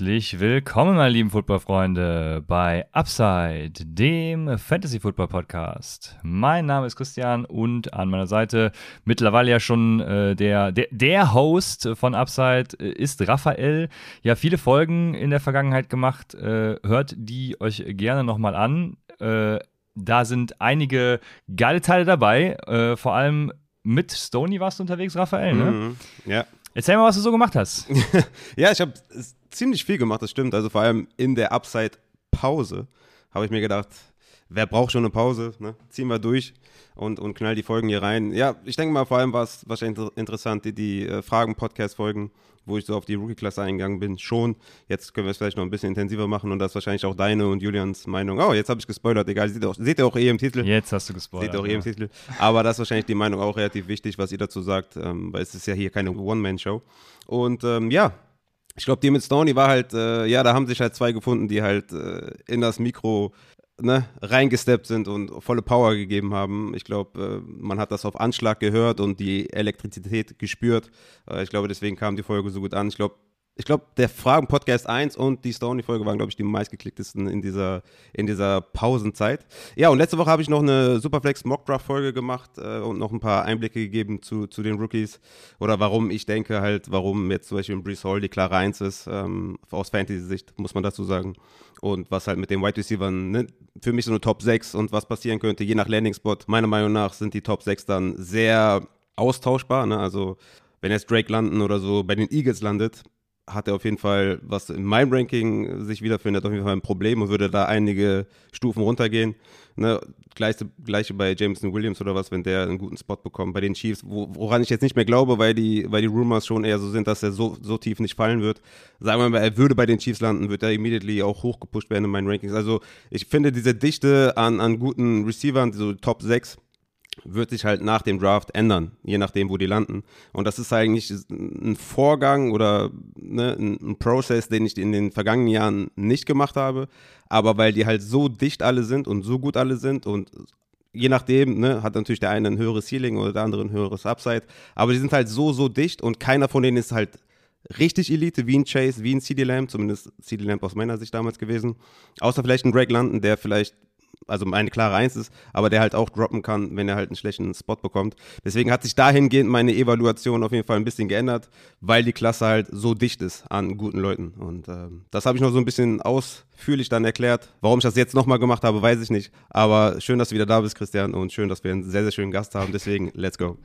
Herzlich willkommen, meine lieben Footballfreunde, bei Upside, dem Fantasy Football Podcast. Mein Name ist Christian und an meiner Seite mittlerweile ja schon äh, der, der, der Host von Upside äh, ist Raphael. Ja, viele Folgen in der Vergangenheit gemacht. Äh, hört die euch gerne nochmal an. Äh, da sind einige geile Teile dabei. Äh, vor allem mit Stony warst du unterwegs, Raphael, ne? Mhm, ja. Erzähl mal, was du so gemacht hast. ja, ich habe ziemlich viel gemacht, das stimmt. Also vor allem in der Upside-Pause habe ich mir gedacht, wer braucht schon eine Pause? Ne? Ziehen wir durch und, und knall die Folgen hier rein. Ja, ich denke mal, vor allem war es wahrscheinlich interessant, die, die äh, Fragen-Podcast-Folgen, wo ich so auf die Rookie-Klasse eingegangen bin, schon. Jetzt können wir es vielleicht noch ein bisschen intensiver machen und das ist wahrscheinlich auch deine und Julians Meinung. Oh, jetzt habe ich gespoilert, egal, seht ihr, auch, seht ihr auch eh im Titel. Jetzt hast du gespoilert. Seht ihr auch eh im Titel. Aber das ist wahrscheinlich die Meinung auch relativ wichtig, was ihr dazu sagt, ähm, weil es ist ja hier keine One-Man-Show. Und ähm, ja, ich glaube, die mit Stoney war halt, äh, ja, da haben sich halt zwei gefunden, die halt äh, in das Mikro ne, reingesteppt sind und volle Power gegeben haben. Ich glaube, äh, man hat das auf Anschlag gehört und die Elektrizität gespürt. Äh, ich glaube, deswegen kam die Folge so gut an. Ich glaube, ich glaube, der Fragen-Podcast 1 und die Stony-Folge waren, glaube ich, die meistgeklicktesten in dieser, in dieser Pausenzeit. Ja, und letzte Woche habe ich noch eine Superflex Mockdraft-Folge gemacht äh, und noch ein paar Einblicke gegeben zu, zu den Rookies oder warum ich denke halt, warum jetzt zum Beispiel Brees Hall die klare 1 ist, ähm, aus Fantasy-Sicht, muss man dazu sagen. Und was halt mit den Wide Receivers, ne, für mich so eine Top 6 und was passieren könnte, je nach Landing-Spot, meiner Meinung nach sind die Top 6 dann sehr austauschbar. Ne? Also wenn jetzt Drake landen oder so bei den Eagles landet, hat er auf jeden Fall, was in meinem Ranking sich wiederfindet, auf jeden Fall ein Problem und würde da einige Stufen runtergehen. Ne, gleiche, gleiche bei Jameson Williams oder was, wenn der einen guten Spot bekommt bei den Chiefs, wo, woran ich jetzt nicht mehr glaube, weil die, weil die Rumors schon eher so sind, dass er so, so tief nicht fallen wird. Sagen wir mal, er würde bei den Chiefs landen, wird er immediately auch hochgepusht werden in meinen Rankings. Also ich finde diese Dichte an, an guten Receivern, so Top 6, wird sich halt nach dem Draft ändern, je nachdem, wo die landen. Und das ist eigentlich ein Vorgang oder ne, ein, Prozess, den ich in den vergangenen Jahren nicht gemacht habe. Aber weil die halt so dicht alle sind und so gut alle sind und je nachdem, ne, hat natürlich der eine ein höheres Ceiling oder der andere ein höheres Upside. Aber die sind halt so, so dicht und keiner von denen ist halt richtig Elite, wie ein Chase, wie ein CD Lamb, zumindest CD Lamb aus meiner Sicht damals gewesen. Außer vielleicht ein Greg London, der vielleicht also eine klare Eins ist, aber der halt auch droppen kann, wenn er halt einen schlechten Spot bekommt. Deswegen hat sich dahingehend meine Evaluation auf jeden Fall ein bisschen geändert, weil die Klasse halt so dicht ist an guten Leuten. Und äh, das habe ich noch so ein bisschen ausführlich dann erklärt. Warum ich das jetzt nochmal gemacht habe, weiß ich nicht. Aber schön, dass du wieder da bist, Christian, und schön, dass wir einen sehr, sehr schönen Gast haben. Deswegen, let's go.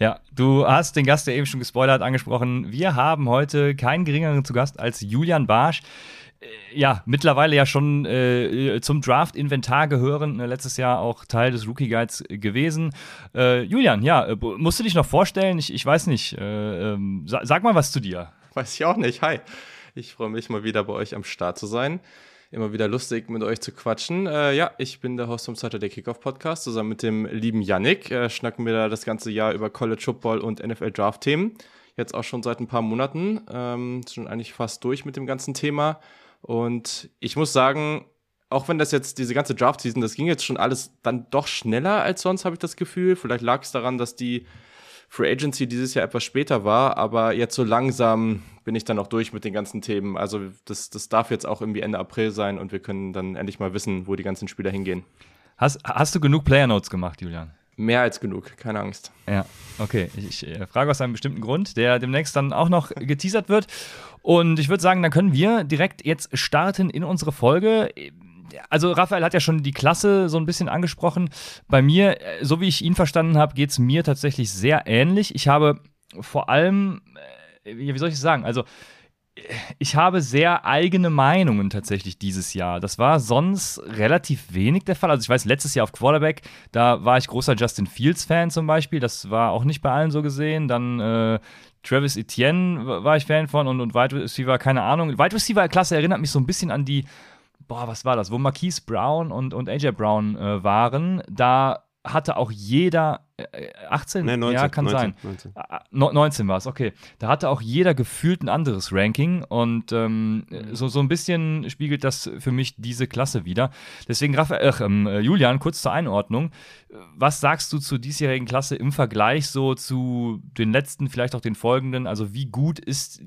Ja, du hast den Gast, der eben schon gespoilert, angesprochen. Wir haben heute keinen geringeren zu Gast als Julian Barsch. Äh, ja, mittlerweile ja schon äh, zum Draft-Inventar gehören, äh, letztes Jahr auch Teil des Rookie Guides gewesen. Äh, Julian, ja, äh, musst du dich noch vorstellen? Ich, ich weiß nicht. Äh, ähm, sa sag mal was zu dir. Weiß ich auch nicht. Hi. Ich freue mich mal wieder bei euch am Start zu sein. Immer wieder lustig mit euch zu quatschen. ja, ich bin der Host vom Saturday Kickoff Podcast. Zusammen mit dem lieben Yannick schnacken wir da das ganze Jahr über College Football und NFL Draft Themen. Jetzt auch schon seit ein paar Monaten. Ähm, schon eigentlich fast durch mit dem ganzen Thema. Und ich muss sagen, auch wenn das jetzt diese ganze Draft-Season, das ging jetzt schon alles dann doch schneller als sonst, habe ich das Gefühl. Vielleicht lag es daran, dass die Free Agency dieses Jahr etwas später war, aber jetzt so langsam bin ich dann auch durch mit den ganzen Themen. Also das, das darf jetzt auch irgendwie Ende April sein und wir können dann endlich mal wissen, wo die ganzen Spieler hingehen. Hast, hast du genug Player Notes gemacht, Julian? Mehr als genug, keine Angst. Ja, okay. Ich, ich äh, frage aus einem bestimmten Grund, der demnächst dann auch noch geteasert wird. Und ich würde sagen, dann können wir direkt jetzt starten in unsere Folge. Also Raphael hat ja schon die Klasse so ein bisschen angesprochen. Bei mir, äh, so wie ich ihn verstanden habe, geht es mir tatsächlich sehr ähnlich. Ich habe vor allem, äh, wie soll ich es sagen, also ich habe sehr eigene Meinungen tatsächlich dieses Jahr. Das war sonst relativ wenig der Fall. Also ich weiß, letztes Jahr auf Quarterback, da war ich großer Justin Fields-Fan zum Beispiel. Das war auch nicht bei allen so gesehen. Dann äh, Travis Etienne war ich Fan von und, und Wide Receiver, keine Ahnung. Wide Receiver-Klasse erinnert mich so ein bisschen an die, boah, was war das, wo Marquise Brown und, und AJ Brown äh, waren. Da hatte auch jeder 18? Nee, 19, ja, kann 19, sein. 19, 19 war es, okay. Da hatte auch jeder gefühlt ein anderes Ranking und ähm, mhm. so, so ein bisschen spiegelt das für mich diese Klasse wieder. Deswegen, Raphael, äh, ähm, Julian, kurz zur Einordnung. Was sagst du zur diesjährigen Klasse im Vergleich so zu den letzten, vielleicht auch den folgenden? Also, wie gut ist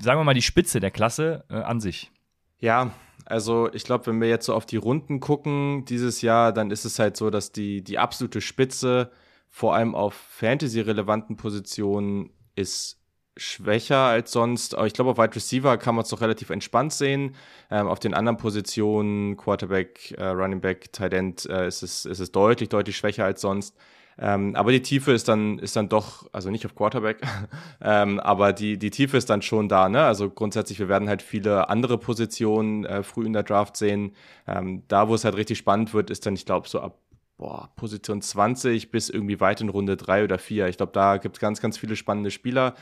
sagen wir mal, die Spitze der Klasse äh, an sich. Ja, also ich glaube, wenn wir jetzt so auf die Runden gucken dieses Jahr, dann ist es halt so, dass die, die absolute Spitze vor allem auf Fantasy-relevanten Positionen ist schwächer als sonst. Aber ich glaube, auf Wide Receiver kann man es doch relativ entspannt sehen. Ähm, auf den anderen Positionen, Quarterback, äh, Running Back, Tight End, äh, ist, es, ist es deutlich, deutlich schwächer als sonst. Ähm, aber die Tiefe ist dann, ist dann doch, also nicht auf Quarterback, ähm, aber die, die Tiefe ist dann schon da. Ne? Also grundsätzlich, wir werden halt viele andere Positionen äh, früh in der Draft sehen. Ähm, da, wo es halt richtig spannend wird, ist dann, ich glaube, so ab boah, Position 20 bis irgendwie weit in Runde 3 oder 4. Ich glaube, da gibt es ganz, ganz viele spannende Spieler.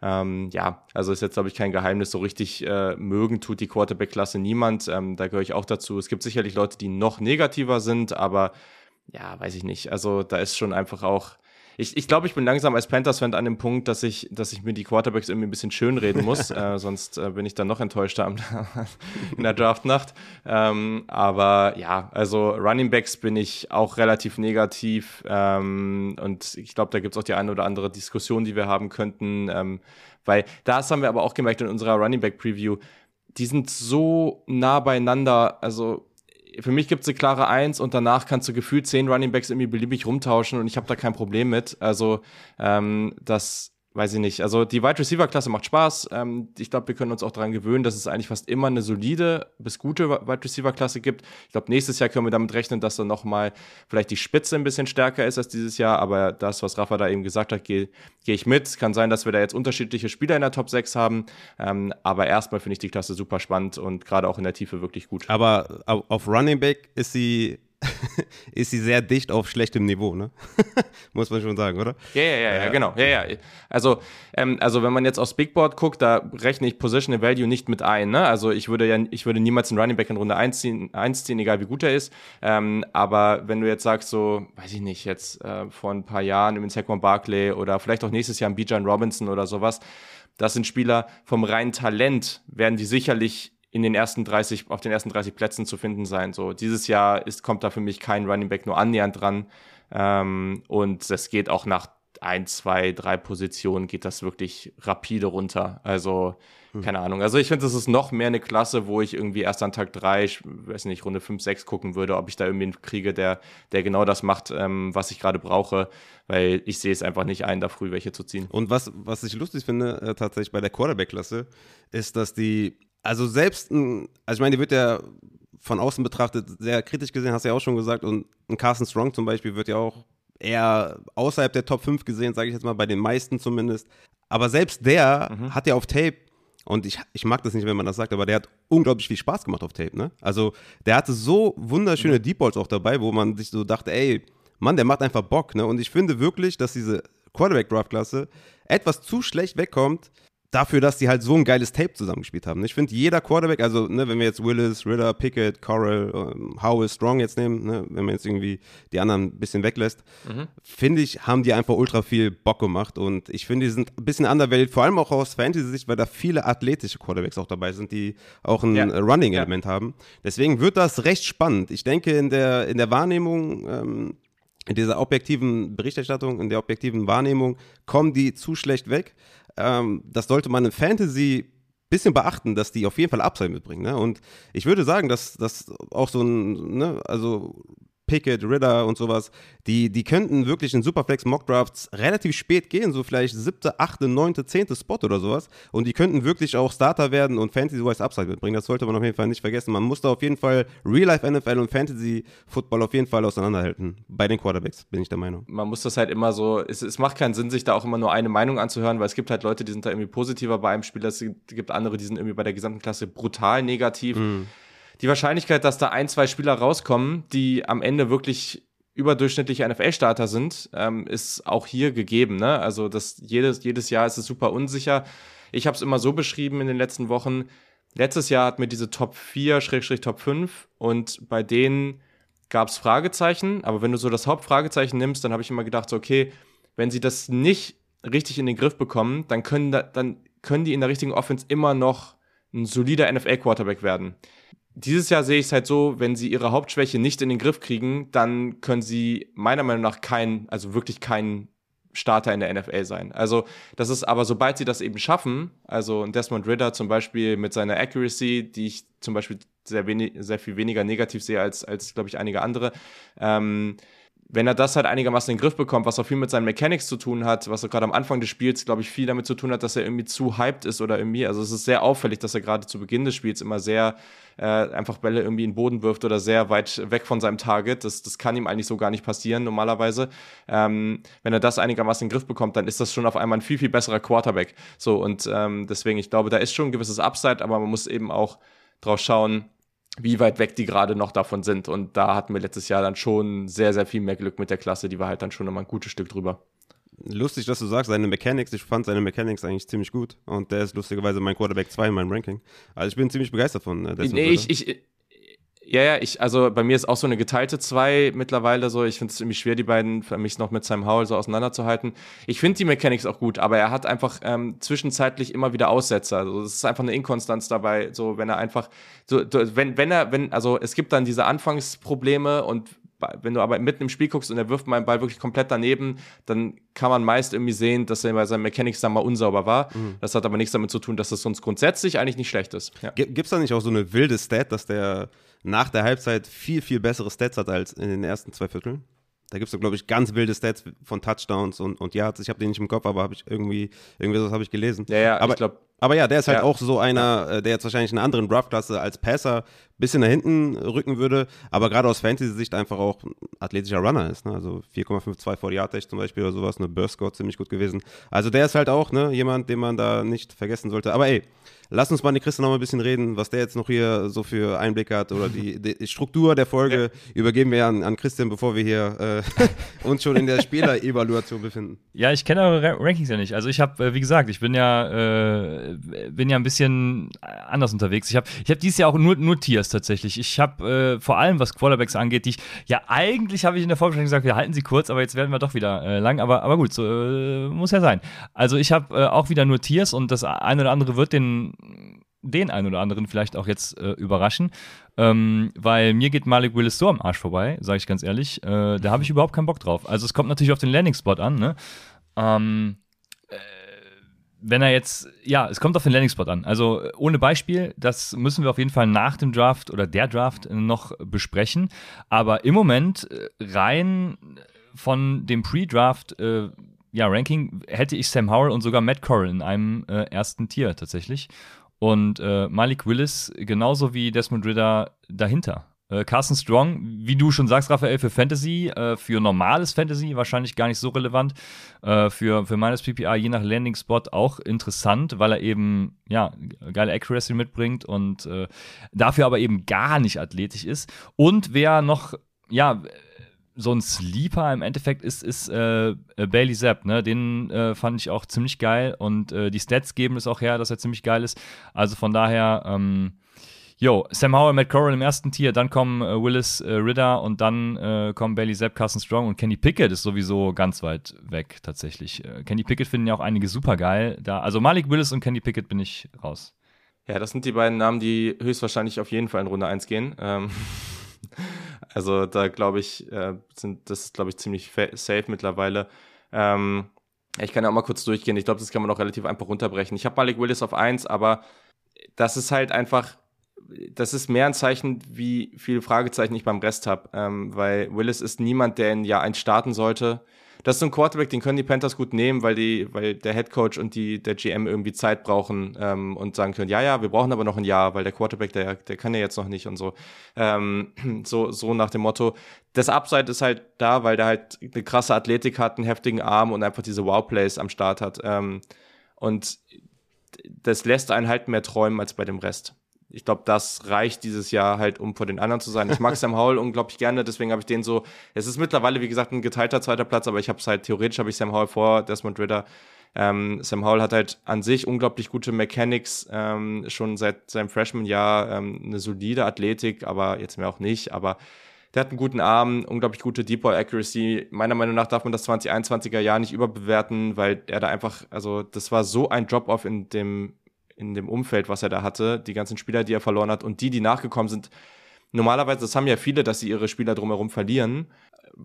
Ähm, ja, also ist jetzt, glaube ich, kein Geheimnis. So richtig äh, mögen tut die Quarterback-Klasse niemand. Ähm, da gehöre ich auch dazu. Es gibt sicherlich Leute, die noch negativer sind, aber ja, weiß ich nicht. Also da ist schon einfach auch ich, ich glaube, ich bin langsam als Panthers-Fan an dem Punkt, dass ich, dass ich mir die Quarterbacks irgendwie ein bisschen schönreden muss, äh, sonst äh, bin ich dann noch enttäuschter am, in der Draftnacht. Ähm, aber ja, also Running Backs bin ich auch relativ negativ ähm, und ich glaube, da gibt es auch die eine oder andere Diskussion, die wir haben könnten, ähm, weil das haben wir aber auch gemerkt in unserer Running Back Preview. Die sind so nah beieinander, also für mich gibt es eine klare Eins und danach kannst du gefühlt zehn Running Backs irgendwie beliebig rumtauschen und ich habe da kein Problem mit. Also ähm, das weiß ich nicht. Also die Wide Receiver Klasse macht Spaß. Ähm, ich glaube, wir können uns auch daran gewöhnen, dass es eigentlich fast immer eine solide bis gute Wide Receiver Klasse gibt. Ich glaube, nächstes Jahr können wir damit rechnen, dass dann nochmal vielleicht die Spitze ein bisschen stärker ist als dieses Jahr. Aber das, was Rafa da eben gesagt hat, gehe geh ich mit. Kann sein, dass wir da jetzt unterschiedliche Spieler in der Top 6 haben. Ähm, aber erstmal finde ich die Klasse super spannend und gerade auch in der Tiefe wirklich gut. Aber auf Running Back ist sie ist sie sehr dicht auf schlechtem Niveau, ne? Muss man schon sagen, oder? Ja, ja, ja, ja, genau. Ja, ja. Also, ähm, also wenn man jetzt aufs Big Board guckt, da rechne ich Positional Value nicht mit ein, ne? Also ich würde ja, ich würde niemals einen Running Back in Runde 1 ziehen, 1 ziehen egal wie gut er ist. Ähm, aber wenn du jetzt sagst, so, weiß ich nicht, jetzt äh, vor ein paar Jahren im Saquon Barkley oder vielleicht auch nächstes Jahr ein Bijan Robinson oder sowas, das sind Spieler vom reinen Talent, werden die sicherlich in den ersten 30, auf den ersten 30 Plätzen zu finden sein. So, dieses Jahr ist, kommt da für mich kein Running Back nur annähernd dran. Ähm, und es geht auch nach ein, zwei, drei Positionen geht das wirklich rapide runter. Also, hm. keine Ahnung. Also ich finde, das ist noch mehr eine Klasse, wo ich irgendwie erst an Tag drei, ich weiß nicht, Runde fünf, sechs gucken würde, ob ich da irgendwie einen kriege, der, der genau das macht, ähm, was ich gerade brauche, weil ich sehe es einfach nicht ein, da früh welche zu ziehen. Und was, was ich lustig finde, äh, tatsächlich bei der Quarterback-Klasse, ist, dass die also selbst ein, also ich meine, die wird ja von außen betrachtet sehr kritisch gesehen, hast du ja auch schon gesagt. Und ein Carson Strong zum Beispiel wird ja auch eher außerhalb der Top 5 gesehen, sage ich jetzt mal, bei den meisten zumindest. Aber selbst der mhm. hat ja auf Tape, und ich, ich mag das nicht, wenn man das sagt, aber der hat unglaublich viel Spaß gemacht auf Tape, ne? Also der hatte so wunderschöne mhm. Deep Balls auch dabei, wo man sich so dachte, ey, Mann, der macht einfach Bock, ne? Und ich finde wirklich, dass diese Quarterback-Draft-Klasse etwas zu schlecht wegkommt, dafür, dass die halt so ein geiles Tape zusammengespielt haben. Ich finde, jeder Quarterback, also ne, wenn wir jetzt Willis, Ritter, Pickett, Corral, ähm, Howell, Strong jetzt nehmen, ne, wenn man jetzt irgendwie die anderen ein bisschen weglässt, mhm. finde ich, haben die einfach ultra viel Bock gemacht und ich finde, die sind ein bisschen undervalued, vor allem auch aus Fantasy-Sicht, weil da viele athletische Quarterbacks auch dabei sind, die auch ein ja. Running-Element ja. haben. Deswegen wird das recht spannend. Ich denke, in der, in der Wahrnehmung ähm, in dieser objektiven Berichterstattung, in der objektiven Wahrnehmung kommen die zu schlecht weg ähm, das sollte man in Fantasy bisschen beachten, dass die auf jeden Fall Upside mitbringen. Ne? Und ich würde sagen, dass das auch so ein, ne, also Pickett, Ritter und sowas, die, die könnten wirklich in Superflex Mockdrafts relativ spät gehen, so vielleicht siebte, achte, neunte, zehnte Spot oder sowas. Und die könnten wirklich auch Starter werden und Fantasy-wise Upside mitbringen. Das sollte man auf jeden Fall nicht vergessen. Man muss da auf jeden Fall Real-Life-NFL und Fantasy-Football auf jeden Fall auseinanderhalten. Bei den Quarterbacks, bin ich der Meinung. Man muss das halt immer so, es, es macht keinen Sinn, sich da auch immer nur eine Meinung anzuhören, weil es gibt halt Leute, die sind da irgendwie positiver bei einem Spieler, es gibt andere, die sind irgendwie bei der gesamten Klasse brutal negativ. Mhm die Wahrscheinlichkeit, dass da ein, zwei Spieler rauskommen, die am Ende wirklich überdurchschnittliche NFL-Starter sind, ähm, ist auch hier gegeben. Ne? Also das jedes, jedes Jahr ist es super unsicher. Ich habe es immer so beschrieben in den letzten Wochen. Letztes Jahr hatten wir diese Top 4, Schrägstrich Top 5 und bei denen gab es Fragezeichen. Aber wenn du so das Hauptfragezeichen nimmst, dann habe ich immer gedacht, so, okay, wenn sie das nicht richtig in den Griff bekommen, dann können, da, dann können die in der richtigen Offense immer noch ein solider NFL-Quarterback werden dieses Jahr sehe ich es halt so, wenn sie ihre Hauptschwäche nicht in den Griff kriegen, dann können sie meiner Meinung nach keinen, also wirklich keinen Starter in der NFL sein. Also, das ist aber, sobald sie das eben schaffen, also Desmond Ritter zum Beispiel mit seiner Accuracy, die ich zum Beispiel sehr, wenig, sehr viel weniger negativ sehe als, als glaube ich, einige andere, ähm, wenn er das halt einigermaßen in den Griff bekommt, was auch viel mit seinen Mechanics zu tun hat, was auch gerade am Anfang des Spiels, glaube ich, viel damit zu tun hat, dass er irgendwie zu hyped ist oder irgendwie, also es ist sehr auffällig, dass er gerade zu Beginn des Spiels immer sehr äh, einfach Bälle irgendwie in den Boden wirft oder sehr weit weg von seinem Target. Das, das kann ihm eigentlich so gar nicht passieren normalerweise. Ähm, wenn er das einigermaßen in den Griff bekommt, dann ist das schon auf einmal ein viel, viel besserer Quarterback. So, und ähm, deswegen, ich glaube, da ist schon ein gewisses Upside, aber man muss eben auch drauf schauen, wie weit weg die gerade noch davon sind. Und da hatten wir letztes Jahr dann schon sehr, sehr viel mehr Glück mit der Klasse. Die war halt dann schon immer ein gutes Stück drüber. Lustig, dass du sagst, seine Mechanics, ich fand seine Mechanics eigentlich ziemlich gut. Und der ist lustigerweise mein Quarterback 2 in meinem Ranking. Also ich bin ziemlich begeistert von äh, Nee, ich, ich, ja, ja, ich, also bei mir ist auch so eine geteilte zwei mittlerweile so. Ich finde es irgendwie schwer, die beiden für mich noch mit Sam Howell so auseinanderzuhalten. Ich finde die Mechanics auch gut, aber er hat einfach ähm, zwischenzeitlich immer wieder Aussetzer. Also es ist einfach eine Inkonstanz dabei, so wenn er einfach, so, wenn, wenn er, wenn, also es gibt dann diese Anfangsprobleme und wenn du aber mitten im Spiel guckst und er wirft meinen Ball wirklich komplett daneben, dann kann man meist irgendwie sehen, dass er bei seinen Mechanics dann mal unsauber war. Mhm. Das hat aber nichts damit zu tun, dass das sonst grundsätzlich eigentlich nicht schlecht ist. Ja. Gibt es da nicht auch so eine wilde Stat, dass der nach der Halbzeit viel, viel bessere Stats hat als in den ersten zwei Vierteln. Da gibt es, glaube ich, ganz wilde Stats von Touchdowns und, und Yards. Ich habe den nicht im Kopf, aber habe ich irgendwie, irgendwie das habe ich gelesen. Ja, ja, aber, ich glaube. Aber ja, der ist halt ja. auch so einer, äh, der jetzt wahrscheinlich in einer anderen Draftklasse als Passer ein bisschen nach hinten rücken würde, aber gerade aus Fantasy-Sicht einfach auch ein athletischer Runner ist. Ne? Also 4,52 vor Yard zum Beispiel oder sowas, eine Burst Score ziemlich gut gewesen. Also der ist halt auch ne, jemand, den man da nicht vergessen sollte. Aber ey, Lass uns mal an die Christian noch mal ein bisschen reden, was der jetzt noch hier so für Einblicke hat oder die, die Struktur der Folge ja. übergeben wir an, an Christian, bevor wir hier äh, uns schon in der Spielerevaluation befinden. Ja, ich kenne eure Rankings ja nicht. Also ich habe, äh, wie gesagt, ich bin ja, äh, bin ja ein bisschen anders unterwegs. Ich habe ich hab dieses Jahr auch nur, nur Tiers tatsächlich. Ich habe äh, vor allem, was Quarterbacks angeht, die ich, ja eigentlich habe ich in der Vorbesprechung gesagt, wir halten sie kurz, aber jetzt werden wir doch wieder äh, lang. Aber, aber gut, so äh, muss ja sein. Also ich habe auch wieder nur Tiers und das eine oder andere wird den den einen oder anderen vielleicht auch jetzt äh, überraschen, ähm, weil mir geht Malik Willis so am Arsch vorbei, sage ich ganz ehrlich. Äh, da habe ich überhaupt keinen Bock drauf. Also es kommt natürlich auf den Landing-Spot an, ne? Ähm, äh, wenn er jetzt, ja, es kommt auf den Landing-Spot an. Also ohne Beispiel, das müssen wir auf jeden Fall nach dem Draft oder der Draft noch besprechen. Aber im Moment äh, rein von dem Pre-Draft äh, ja, Ranking hätte ich Sam Howell und sogar Matt Corral in einem äh, ersten Tier tatsächlich. Und äh, Malik Willis genauso wie Desmond Ritter dahinter. Äh, Carson Strong, wie du schon sagst, Raphael, für Fantasy, äh, für normales Fantasy wahrscheinlich gar nicht so relevant. Äh, für, für meines PPA je nach Landing Spot auch interessant, weil er eben ja geile Accuracy mitbringt und äh, dafür aber eben gar nicht athletisch ist. Und wer noch ja so ein Sleeper im Endeffekt ist, ist äh, äh, Bailey Zapp. Ne? Den äh, fand ich auch ziemlich geil und äh, die Stats geben es auch her, dass er ziemlich geil ist. Also von daher, ähm, yo, Sam Howell, Matt Corral im ersten Tier, dann kommen äh, Willis äh, Ridder und dann kommen Bailey Zapp, Carson Strong und Kenny Pickett ist sowieso ganz weit weg tatsächlich. Kenny Pickett finden ja auch einige super geil. Da, also Malik Willis und Kenny Pickett bin ich raus. Ja, das sind die beiden Namen, die höchstwahrscheinlich auf jeden Fall in Runde 1 gehen. Ähm. Also da glaube ich, äh, sind, das ist, glaube ich, ziemlich safe mittlerweile. Ähm, ich kann ja auch mal kurz durchgehen. Ich glaube, das kann man auch relativ einfach runterbrechen. Ich habe Malik Willis auf 1, aber das ist halt einfach, das ist mehr ein Zeichen, wie viele Fragezeichen ich beim Rest habe. Ähm, weil Willis ist niemand, der in Jahr 1 starten sollte das ist so ein Quarterback, den können die Panthers gut nehmen, weil die, weil der Head Coach und die, der GM irgendwie Zeit brauchen ähm, und sagen können, ja, ja, wir brauchen aber noch ein Jahr, weil der Quarterback, der, der kann ja jetzt noch nicht und so. Ähm, so, so nach dem Motto. Das Upside ist halt da, weil der halt eine krasse Athletik hat, einen heftigen Arm und einfach diese Wow-Plays am Start hat. Ähm, und das lässt einen halt mehr träumen als bei dem Rest ich glaube, das reicht dieses Jahr halt, um vor den anderen zu sein. Ich mag Sam Howell unglaublich gerne, deswegen habe ich den so. Es ist mittlerweile, wie gesagt, ein geteilter zweiter Platz, aber ich habe es halt theoretisch habe ich Sam Howell vor Desmond Ritter. Ähm, Sam Howell hat halt an sich unglaublich gute Mechanics, ähm, schon seit seinem Freshman-Jahr ähm, eine solide Athletik, aber jetzt mehr auch nicht. Aber der hat einen guten Arm, unglaublich gute Deep Ball Accuracy. Meiner Meinung nach darf man das 2021er Jahr nicht überbewerten, weil er da einfach, also das war so ein Drop-off in dem in dem Umfeld, was er da hatte, die ganzen Spieler, die er verloren hat und die, die nachgekommen sind. Normalerweise, das haben ja viele, dass sie ihre Spieler drumherum verlieren,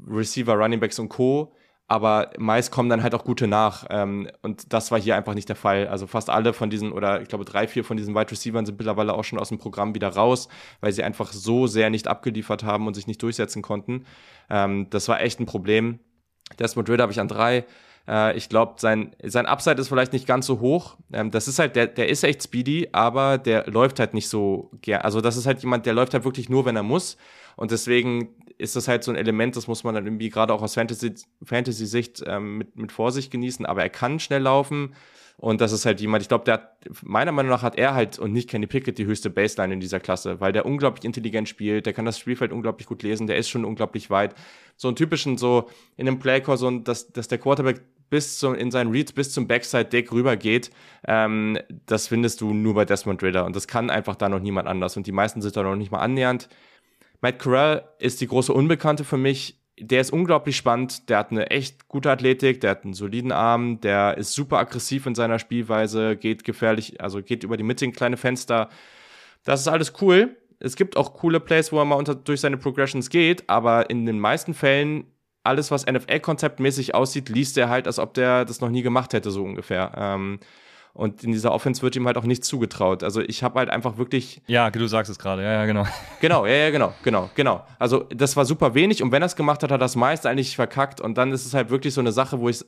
Receiver, Runningbacks und Co. aber meist kommen dann halt auch gute nach. Ähm, und das war hier einfach nicht der Fall. Also fast alle von diesen, oder ich glaube drei, vier von diesen Wide Receivers sind mittlerweile auch schon aus dem Programm wieder raus, weil sie einfach so sehr nicht abgeliefert haben und sich nicht durchsetzen konnten. Ähm, das war echt ein Problem. Desmond Ritter habe ich an drei. Äh, ich glaube, sein, sein Upside ist vielleicht nicht ganz so hoch. Ähm, das ist halt, der, der ist echt speedy, aber der läuft halt nicht so gern. Also das ist halt jemand, der läuft halt wirklich nur, wenn er muss. Und deswegen ist das halt so ein Element, das muss man dann irgendwie gerade auch aus Fantasy-Sicht Fantasy ähm, mit, mit Vorsicht genießen. Aber er kann schnell laufen. Und das ist halt jemand, ich glaube, der hat, meiner Meinung nach hat er halt und nicht Kenny Pickett die höchste Baseline in dieser Klasse, weil der unglaublich intelligent spielt, der kann das Spielfeld unglaublich gut lesen, der ist schon unglaublich weit. So einen typischen, so in einem Playcore, so ein, dass, dass der Quarterback bis zum, in seinen Reads bis zum Backside-Deck rübergeht, ähm, das findest du nur bei Desmond Ritter. Und das kann einfach da noch niemand anders. Und die meisten sind da noch nicht mal annähernd. Matt Corral ist die große Unbekannte für mich. Der ist unglaublich spannend. Der hat eine echt gute Athletik, der hat einen soliden Arm, der ist super aggressiv in seiner Spielweise, geht gefährlich, also geht über die Mitte in kleine Fenster. Das ist alles cool. Es gibt auch coole Plays, wo er mal unter, durch seine Progressions geht, aber in den meisten Fällen alles, was NFL-konzeptmäßig aussieht, liest er halt, als ob der das noch nie gemacht hätte, so ungefähr. Ähm, und in dieser Offense wird ihm halt auch nichts zugetraut. Also ich habe halt einfach wirklich. Ja, du sagst es gerade, ja, ja, genau. Genau, ja, ja, genau, genau, genau. Also das war super wenig und wenn er es gemacht hat, hat er das meist eigentlich verkackt. Und dann ist es halt wirklich so eine Sache, wo ich.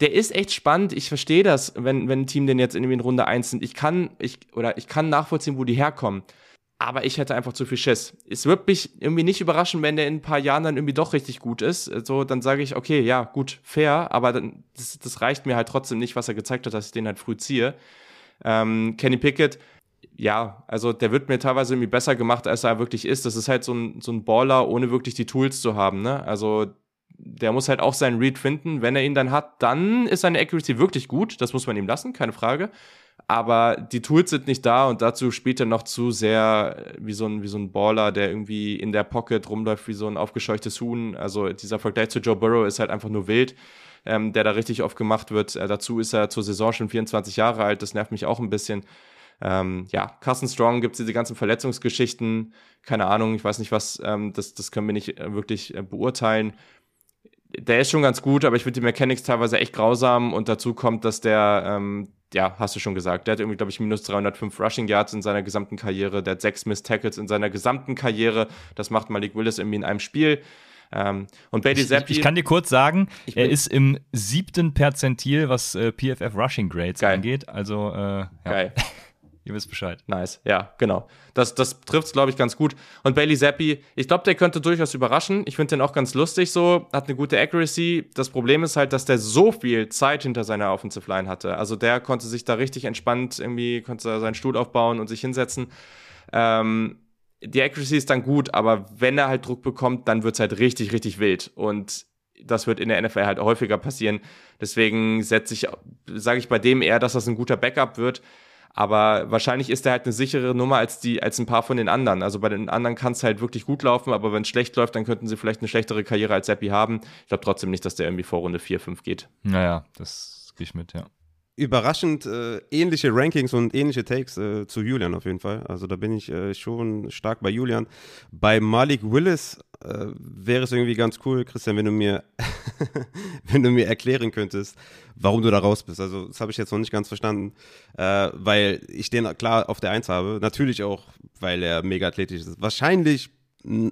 Der ist echt spannend. Ich verstehe das, wenn, wenn ein Team den jetzt in Runde 1 sind. Ich kann, ich, oder ich kann nachvollziehen, wo die herkommen aber ich hätte einfach zu viel Schiss. Es wird mich irgendwie nicht überraschen, wenn der in ein paar Jahren dann irgendwie doch richtig gut ist. So, dann sage ich, okay, ja, gut, fair, aber dann, das, das, reicht mir halt trotzdem nicht, was er gezeigt hat, dass ich den halt früh ziehe. Ähm, Kenny Pickett, ja, also der wird mir teilweise irgendwie besser gemacht, als er wirklich ist. Das ist halt so ein, so ein Baller, ohne wirklich die Tools zu haben, ne? Also der muss halt auch seinen Read finden. Wenn er ihn dann hat, dann ist seine Accuracy wirklich gut. Das muss man ihm lassen, keine Frage aber die Tools sind nicht da und dazu spielt er noch zu sehr wie so ein, wie so ein Baller, der irgendwie in der Pocket rumläuft wie so ein aufgescheuchtes Huhn. Also dieser Vergleich zu Joe Burrow ist halt einfach nur wild, ähm, der da richtig oft gemacht wird. Äh, dazu ist er zur Saison schon 24 Jahre alt, das nervt mich auch ein bisschen. Ähm, ja, Carson Strong gibt es diese ganzen Verletzungsgeschichten, keine Ahnung, ich weiß nicht was, ähm, das, das können wir nicht äh, wirklich äh, beurteilen der ist schon ganz gut, aber ich finde die Mechanics teilweise echt grausam und dazu kommt, dass der ähm, ja, hast du schon gesagt. Der hat irgendwie, glaube ich, minus 305 Rushing Yards in seiner gesamten Karriere. Der hat sechs Miss Tackles in seiner gesamten Karriere. Das macht Malik Willis irgendwie in einem Spiel. Ähm, und Bailey Zappi. Ich, ich, kann dir kurz sagen, er ist im siebten Perzentil, was äh, PFF Rushing Grades Geil. angeht. Also, äh, ja. Geil. Ihr wisst Bescheid. Nice, ja, genau. Das, das trifft es, glaube ich, ganz gut. Und Bailey Zappi, ich glaube, der könnte durchaus überraschen. Ich finde den auch ganz lustig so, hat eine gute Accuracy. Das Problem ist halt, dass der so viel Zeit hinter seiner Offensive Line hatte. Also der konnte sich da richtig entspannt irgendwie, konnte seinen Stuhl aufbauen und sich hinsetzen. Ähm, die Accuracy ist dann gut, aber wenn er halt Druck bekommt, dann wird es halt richtig, richtig wild. Und das wird in der NFL halt häufiger passieren. Deswegen setze ich, sage ich bei dem eher, dass das ein guter Backup wird. Aber wahrscheinlich ist er halt eine sichere Nummer als die, als ein paar von den anderen. Also bei den anderen kann es halt wirklich gut laufen, aber wenn es schlecht läuft, dann könnten sie vielleicht eine schlechtere Karriere als Seppi haben. Ich glaube trotzdem nicht, dass der irgendwie vor Runde 4, 5 geht. Naja, das gehe ich mit, ja überraschend äh, ähnliche Rankings und ähnliche Takes äh, zu Julian auf jeden Fall. Also da bin ich äh, schon stark bei Julian. Bei Malik Willis äh, wäre es irgendwie ganz cool, Christian, wenn du mir, wenn du mir erklären könntest, warum du da raus bist. Also das habe ich jetzt noch nicht ganz verstanden, äh, weil ich den klar auf der Eins habe. Natürlich auch, weil er mega athletisch ist. Wahrscheinlich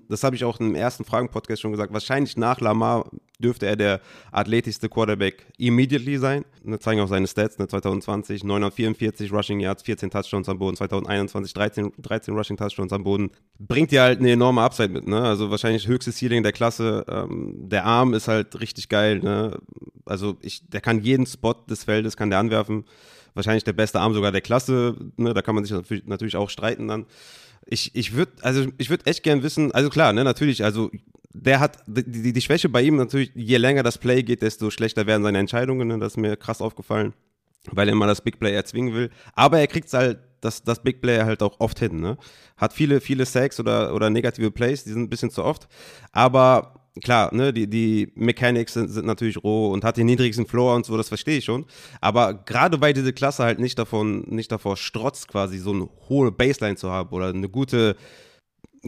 das habe ich auch im ersten Fragen-Podcast schon gesagt, wahrscheinlich nach Lamar dürfte er der athletischste Quarterback immediately sein. Das zeigen auch seine Stats, ne, 2020 944 Rushing Yards, 14 Touchdowns am Boden, 2021 13, 13 Rushing Touchdowns am Boden. Bringt ja halt eine enorme Upside mit, ne? also wahrscheinlich höchstes Ceiling der Klasse. Ähm, der Arm ist halt richtig geil, ne? also ich, der kann jeden Spot des Feldes, kann der anwerfen. Wahrscheinlich der beste Arm sogar der Klasse, ne? da kann man sich natürlich auch streiten dann ich, ich würde, also ich echt gern wissen, also klar, ne, natürlich, also der hat die, die, die Schwäche bei ihm natürlich, je länger das Play geht, desto schlechter werden seine Entscheidungen. Ne? Das ist mir krass aufgefallen, weil er immer das Big Play erzwingen will. Aber er kriegt halt das, das Big Play halt auch oft hin. Ne? Hat viele, viele Sacks oder, oder negative Plays, die sind ein bisschen zu oft. Aber klar, ne, die, die Mechanics sind, sind natürlich roh und hat den niedrigsten Floor und so, das verstehe ich schon. Aber gerade weil diese Klasse halt nicht davon, nicht davor strotzt, quasi so eine hohe Baseline zu haben oder eine gute,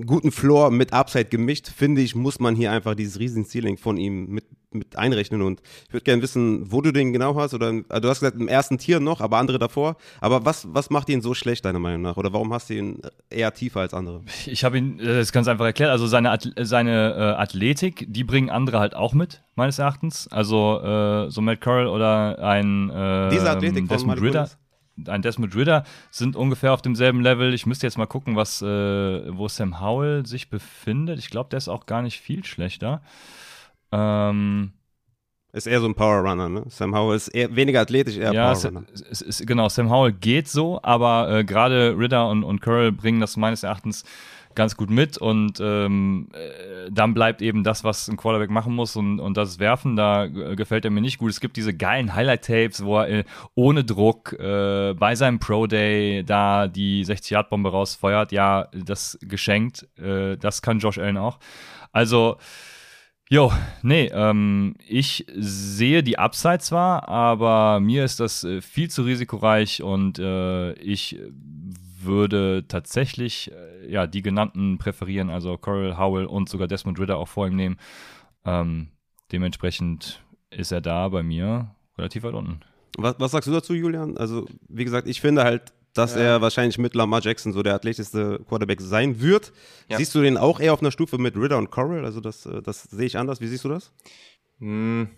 guten Floor mit Upside gemischt, finde ich, muss man hier einfach dieses riesen Ceiling von ihm mit, mit einrechnen. Und ich würde gerne wissen, wo du den genau hast. Oder also du hast gesagt, im ersten Tier noch, aber andere davor. Aber was, was macht ihn so schlecht, deiner Meinung nach? Oder warum hast du ihn eher tiefer als andere? Ich habe ihn, das ist ganz einfach erklärt. Also seine, seine äh, Athletik, die bringen andere halt auch mit, meines Erachtens. Also äh, so Matt Corral oder ein äh, Diese Athletik Desmond von Ritter ein Desmond Ritter sind ungefähr auf demselben Level. Ich müsste jetzt mal gucken, was, äh, wo Sam Howell sich befindet. Ich glaube, der ist auch gar nicht viel schlechter. Ähm, ist eher so ein Power Runner, ne? Sam Howell ist eher weniger athletisch, eher ja, Power Runner. Es, es, genau, Sam Howell geht so, aber äh, gerade Ritter und, und Curl bringen das meines Erachtens ganz gut mit und ähm, äh, dann bleibt eben das, was ein Quarterback machen muss und, und das Werfen, da äh, gefällt er mir nicht gut. Es gibt diese geilen Highlight-Tapes, wo er äh, ohne Druck äh, bei seinem Pro-Day da die 60-Yard-Bombe rausfeuert. Ja, das geschenkt, äh, das kann Josh Allen auch. Also, Jo, nee, ähm, ich sehe die Upside zwar, aber mir ist das viel zu risikoreich und äh, ich würde tatsächlich äh, ja, die genannten präferieren, also Coral Howell und sogar Desmond Ritter auch vor ihm nehmen. Ähm, dementsprechend ist er da bei mir relativ weit unten. Was, was sagst du dazu, Julian? Also, wie gesagt, ich finde halt, dass ja. er wahrscheinlich mit Lamar Jackson so der athletischste Quarterback sein wird. Ja. Siehst du den auch eher auf einer Stufe mit Ritter und Coral? Also, das, äh, das sehe ich anders. Wie siehst du das? Hm.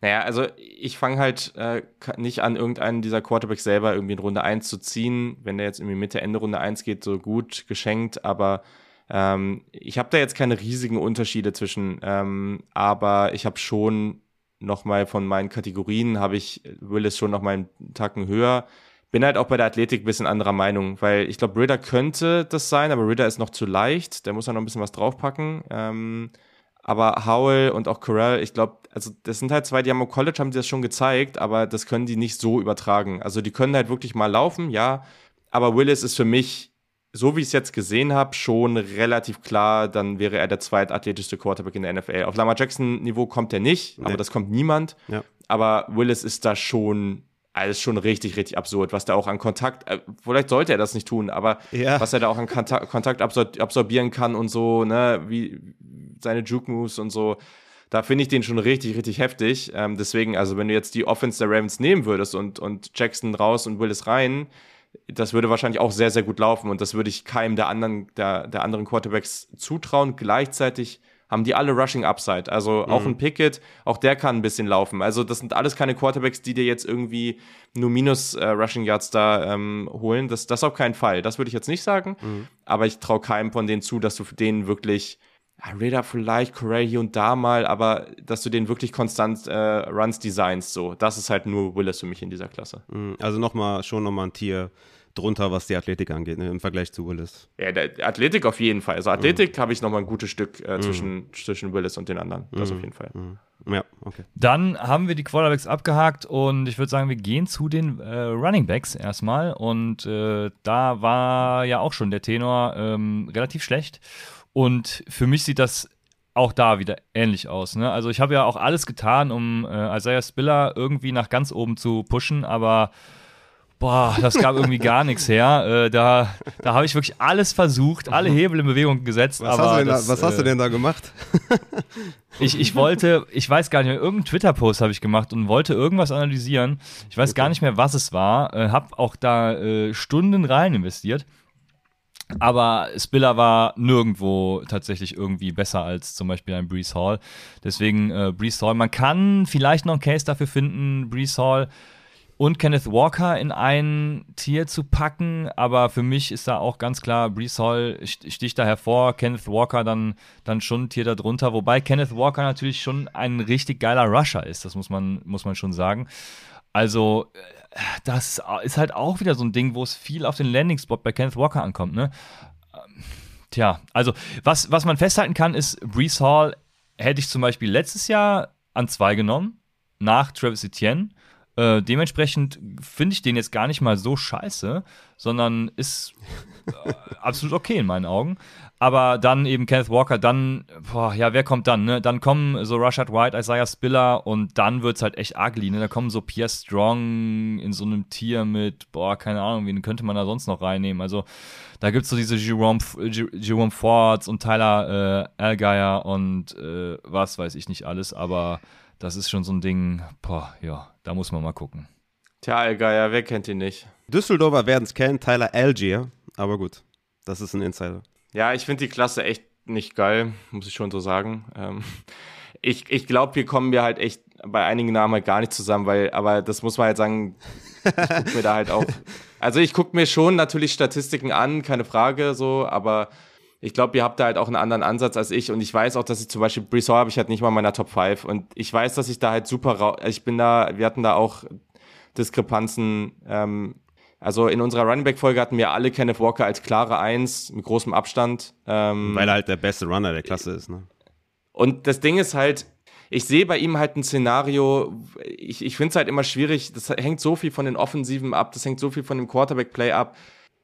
Naja, also ich fange halt äh, nicht an, irgendeinen dieser Quarterbacks selber irgendwie in Runde 1 zu ziehen. Wenn der jetzt irgendwie Mitte, Ende Runde 1 geht, so gut geschenkt. Aber ähm, ich habe da jetzt keine riesigen Unterschiede zwischen. Ähm, aber ich habe schon nochmal von meinen Kategorien, habe ich Willis schon nochmal einen Tacken höher. Bin halt auch bei der Athletik ein bisschen anderer Meinung, weil ich glaube, Ritter könnte das sein, aber Ritter ist noch zu leicht. Der muss ja noch ein bisschen was draufpacken. Ähm, aber Howell und auch Corral, ich glaube, also das sind halt zwei, die haben im College, haben sie das schon gezeigt, aber das können die nicht so übertragen. Also die können halt wirklich mal laufen, ja. Aber Willis ist für mich, so wie ich es jetzt gesehen habe, schon relativ klar, dann wäre er der zweitathletischste Quarterback in der NFL. Auf Lamar Jackson-Niveau kommt er nicht, nee. aber das kommt niemand. Ja. Aber Willis ist da schon alles schon richtig, richtig absurd, was da auch an Kontakt, äh, vielleicht sollte er das nicht tun, aber ja. was er da auch an Kontakt, Kontakt absor absorbieren kann und so, ne, wie seine Juke Moves und so. Da finde ich den schon richtig, richtig heftig. Ähm, deswegen, also wenn du jetzt die Offense der Ravens nehmen würdest und, und Jackson raus und Willis rein, das würde wahrscheinlich auch sehr, sehr gut laufen und das würde ich keinem der anderen, der, der anderen Quarterbacks zutrauen. Gleichzeitig haben die alle Rushing Upside. Also auch mhm. ein Pickett, auch der kann ein bisschen laufen. Also das sind alles keine Quarterbacks, die dir jetzt irgendwie nur minus äh, Rushing Yards da ähm, holen. Das, das auf keinen Fall. Das würde ich jetzt nicht sagen. Mhm. Aber ich traue keinem von denen zu, dass du für denen wirklich ja, Raider vielleicht, Corey hier und da mal, aber dass du den wirklich konstant äh, Runs designst, so. Das ist halt nur Willis für mich in dieser Klasse. Mhm. Also nochmal, schon nochmal ein Tier drunter, was die Athletik angeht, ne, im Vergleich zu Willis. Ja, der Athletik auf jeden Fall. Also Athletik mhm. habe ich nochmal ein gutes Stück äh, zwischen, mhm. zwischen Willis und den anderen. Das mhm. auf jeden Fall. Mhm. Ja, okay. Dann haben wir die Quarterbacks abgehakt und ich würde sagen, wir gehen zu den äh, Running Backs erstmal. Und äh, da war ja auch schon der Tenor ähm, relativ schlecht. Und für mich sieht das auch da wieder ähnlich aus. Ne? Also ich habe ja auch alles getan, um äh, Isaiah Spiller irgendwie nach ganz oben zu pushen, aber boah, das gab irgendwie gar nichts her. Äh, da da habe ich wirklich alles versucht, alle Hebel in Bewegung gesetzt. Was, hast, du das, da, was hast du äh, denn da gemacht? ich, ich wollte, ich weiß gar nicht mehr, irgendeinen Twitter-Post habe ich gemacht und wollte irgendwas analysieren. Ich weiß okay. gar nicht mehr, was es war. Äh, habe auch da äh, Stunden rein investiert. Aber Spiller war nirgendwo tatsächlich irgendwie besser als zum Beispiel ein Brees Hall. Deswegen äh, Brees Hall. Man kann vielleicht noch einen Case dafür finden, Brees Hall und Kenneth Walker in ein Tier zu packen, aber für mich ist da auch ganz klar, Brees Hall sticht da hervor, Kenneth Walker dann, dann schon ein Tier darunter, wobei Kenneth Walker natürlich schon ein richtig geiler Rusher ist, das muss man, muss man schon sagen. Also, das ist halt auch wieder so ein Ding, wo es viel auf den Landing-Spot bei Kenneth Walker ankommt, ne? Tja, also, was, was man festhalten kann, ist, Brees Hall hätte ich zum Beispiel letztes Jahr an zwei genommen, nach Travis Etienne Äh, dementsprechend finde ich den jetzt gar nicht mal so scheiße, sondern ist äh, absolut okay in meinen Augen. Aber dann eben Kenneth Walker, dann, boah, ja, wer kommt dann, ne? Dann kommen so Rashad White, Isaiah Spiller und dann wird es halt echt ugly, ne? Da kommen so Pierre Strong in so einem Tier mit, boah, keine Ahnung, wen könnte man da sonst noch reinnehmen? Also, da gibt es so diese Jerome, Jerome Fords und Tyler äh, Algeier und äh, was weiß ich nicht alles, aber das ist schon so ein Ding, boah, ja, da muss man mal gucken. Tja, Algeier, wer kennt ihn nicht? Düsseldorfer werden es kennen, Tyler Algier, aber gut, das ist ein Insider. Ja, ich finde die Klasse echt nicht geil, muss ich schon so sagen. Ähm, ich ich glaube, wir kommen ja halt echt bei einigen Namen halt gar nicht zusammen, weil, aber das muss man halt sagen, ich guck mir da halt auch. Also ich gucke mir schon natürlich Statistiken an, keine Frage, so, aber ich glaube, ihr habt da halt auch einen anderen Ansatz als ich und ich weiß auch, dass ich zum Beispiel Brees habe ich halt nicht mal in meiner Top 5 und ich weiß, dass ich da halt super, ich bin da, wir hatten da auch Diskrepanzen, ähm, also in unserer Running Back Folge hatten wir alle Kenneth Walker als klare Eins mit großem Abstand. Ähm, Weil er halt der beste Runner der Klasse ist, ne? Und das Ding ist halt, ich sehe bei ihm halt ein Szenario, ich, ich finde es halt immer schwierig, das hängt so viel von den Offensiven ab, das hängt so viel von dem Quarterback-Play ab.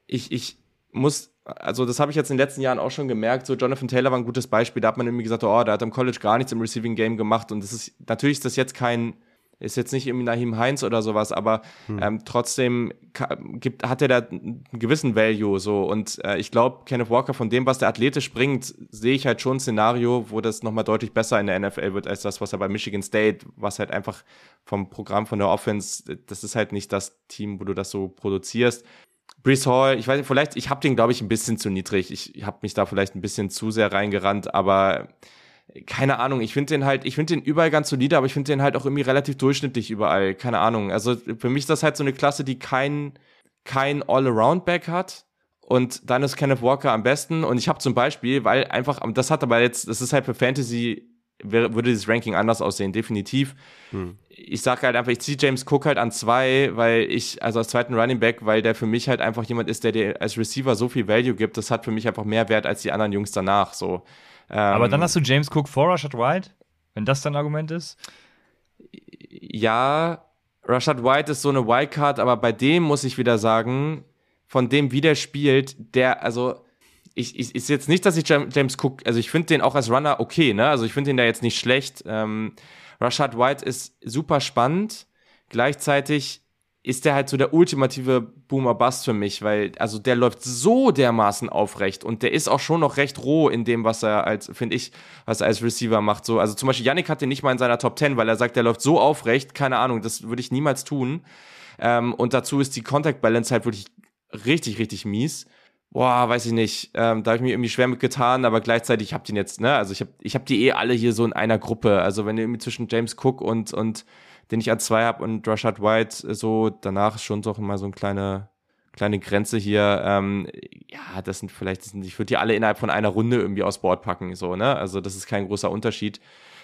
Ich, ich muss, also das habe ich jetzt in den letzten Jahren auch schon gemerkt, so Jonathan Taylor war ein gutes Beispiel, da hat man irgendwie gesagt, oh, der hat im College gar nichts im Receiving Game gemacht und das ist, natürlich ist das jetzt kein, ist jetzt nicht irgendwie Nahim Heinz oder sowas, aber hm. ähm, trotzdem gibt, hat er da einen gewissen Value so und äh, ich glaube, Kenneth Walker von dem, was der athletisch bringt, sehe ich halt schon ein Szenario, wo das nochmal deutlich besser in der NFL wird als das, was er bei Michigan State, was halt einfach vom Programm von der Offense, das ist halt nicht das Team, wo du das so produzierst. Brees Hall, ich weiß nicht, vielleicht, ich habe den, glaube ich, ein bisschen zu niedrig. Ich habe mich da vielleicht ein bisschen zu sehr reingerannt, aber keine Ahnung, ich finde den halt, ich finde den überall ganz solide, aber ich finde den halt auch irgendwie relativ durchschnittlich überall, keine Ahnung. Also für mich ist das halt so eine Klasse, die kein, kein All-Around-Back hat. Und dann ist Kenneth Walker am besten. Und ich habe zum Beispiel, weil einfach, das hat aber jetzt, das ist halt für Fantasy, würde dieses Ranking anders aussehen, definitiv. Hm. Ich sage halt einfach, ich ziehe James Cook halt an zwei, weil ich, also als zweiten Running Back, weil der für mich halt einfach jemand ist, der dir als Receiver so viel Value gibt, das hat für mich einfach mehr Wert als die anderen Jungs danach. So. Ähm, Aber dann hast du James Cook vor Rashad White, wenn das dein Argument ist? Ja, Rashad White ist so eine Wildcard, aber bei dem muss ich wieder sagen, von dem, wie der spielt, der, also, ich, ich ist jetzt nicht, dass ich James Cook, also ich finde den auch als Runner okay, ne? Also ich finde den da jetzt nicht schlecht. Ähm, Rashad White ist super spannend. Gleichzeitig ist der halt so der ultimative Boomer-Bust für mich, weil, also der läuft so dermaßen aufrecht und der ist auch schon noch recht roh in dem, was er als, finde ich, was er als Receiver macht. So, also zum Beispiel Yannick hat den nicht mal in seiner Top 10, weil er sagt, der läuft so aufrecht, keine Ahnung, das würde ich niemals tun. Ähm, und dazu ist die Contact Balance halt wirklich richtig, richtig mies. Boah, weiß ich nicht. Ähm, da habe ich mir irgendwie schwer mit getan, aber gleichzeitig, ich habe den jetzt, ne, also ich habe ich hab die eh alle hier so in einer Gruppe. Also wenn du irgendwie zwischen James Cook und, und den ich an zwei habe und Rashad White so danach ist schon doch mal so eine kleine, kleine Grenze hier. Ähm, ja, das sind vielleicht, ich würde die alle innerhalb von einer Runde irgendwie aus Bord packen, so, ne? Also das ist kein großer Unterschied.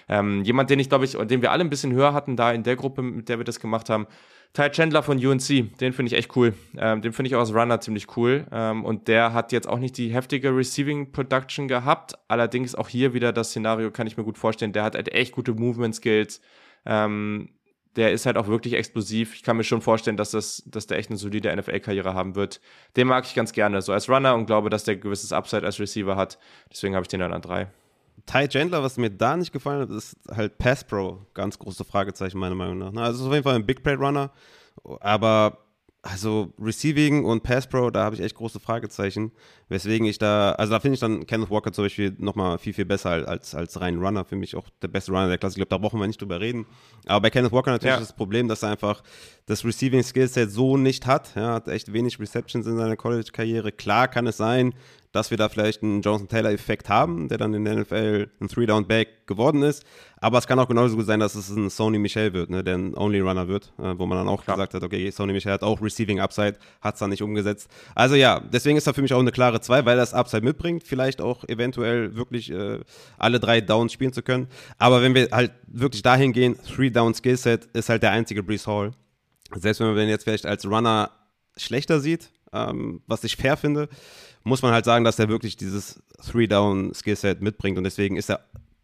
Ähm, jemand, den ich glaube ich, den wir alle ein bisschen höher hatten da in der Gruppe, mit der wir das gemacht haben, Ty Chandler von UNC, den finde ich echt cool. Ähm, den finde ich auch als Runner ziemlich cool. Ähm, und der hat jetzt auch nicht die heftige Receiving Production gehabt. Allerdings auch hier wieder das Szenario kann ich mir gut vorstellen. Der hat halt echt gute Movement Skills. Ähm, der ist halt auch wirklich explosiv. Ich kann mir schon vorstellen, dass, das, dass der echt eine solide NFL-Karriere haben wird. Den mag ich ganz gerne, so als Runner und glaube, dass der gewisses Upside als Receiver hat. Deswegen habe ich den dann an drei. Ty Chandler, was mir da nicht gefallen hat, ist halt Pass Pro. Ganz große Fragezeichen, meiner Meinung nach. Also, ist auf jeden Fall ein Big Play Runner, aber also Receiving und Pass Pro, da habe ich echt große Fragezeichen. Weswegen ich da, also da finde ich dann Kenneth Walker zum Beispiel nochmal viel, viel besser als, als rein Runner. Für mich auch der beste Runner der Klasse. Ich glaube, da brauchen wir nicht drüber reden. Aber bei Kenneth Walker natürlich ja. das Problem, dass er einfach das Receiving Skillset so nicht hat. Er hat echt wenig Receptions in seiner College-Karriere. Klar kann es sein, dass wir da vielleicht einen Jonathan Taylor-Effekt haben, der dann in der NFL ein Three-Down-Back geworden ist. Aber es kann auch genauso gut sein, dass es ein Sony Michel wird, ne, der ein Only-Runner wird, äh, wo man dann auch Klar. gesagt hat, okay, Sony Michel hat auch Receiving Upside, hat es dann nicht umgesetzt. Also ja, deswegen ist er für mich auch eine klare 2, weil das Upside mitbringt, vielleicht auch eventuell wirklich äh, alle drei Downs spielen zu können. Aber wenn wir halt wirklich dahin gehen, Three-Down-Skillset ist halt der einzige Brees Hall. Selbst wenn man den jetzt vielleicht als Runner schlechter sieht, ähm, was ich fair finde, muss man halt sagen, dass er wirklich dieses Three-Down-Skillset mitbringt und deswegen ist er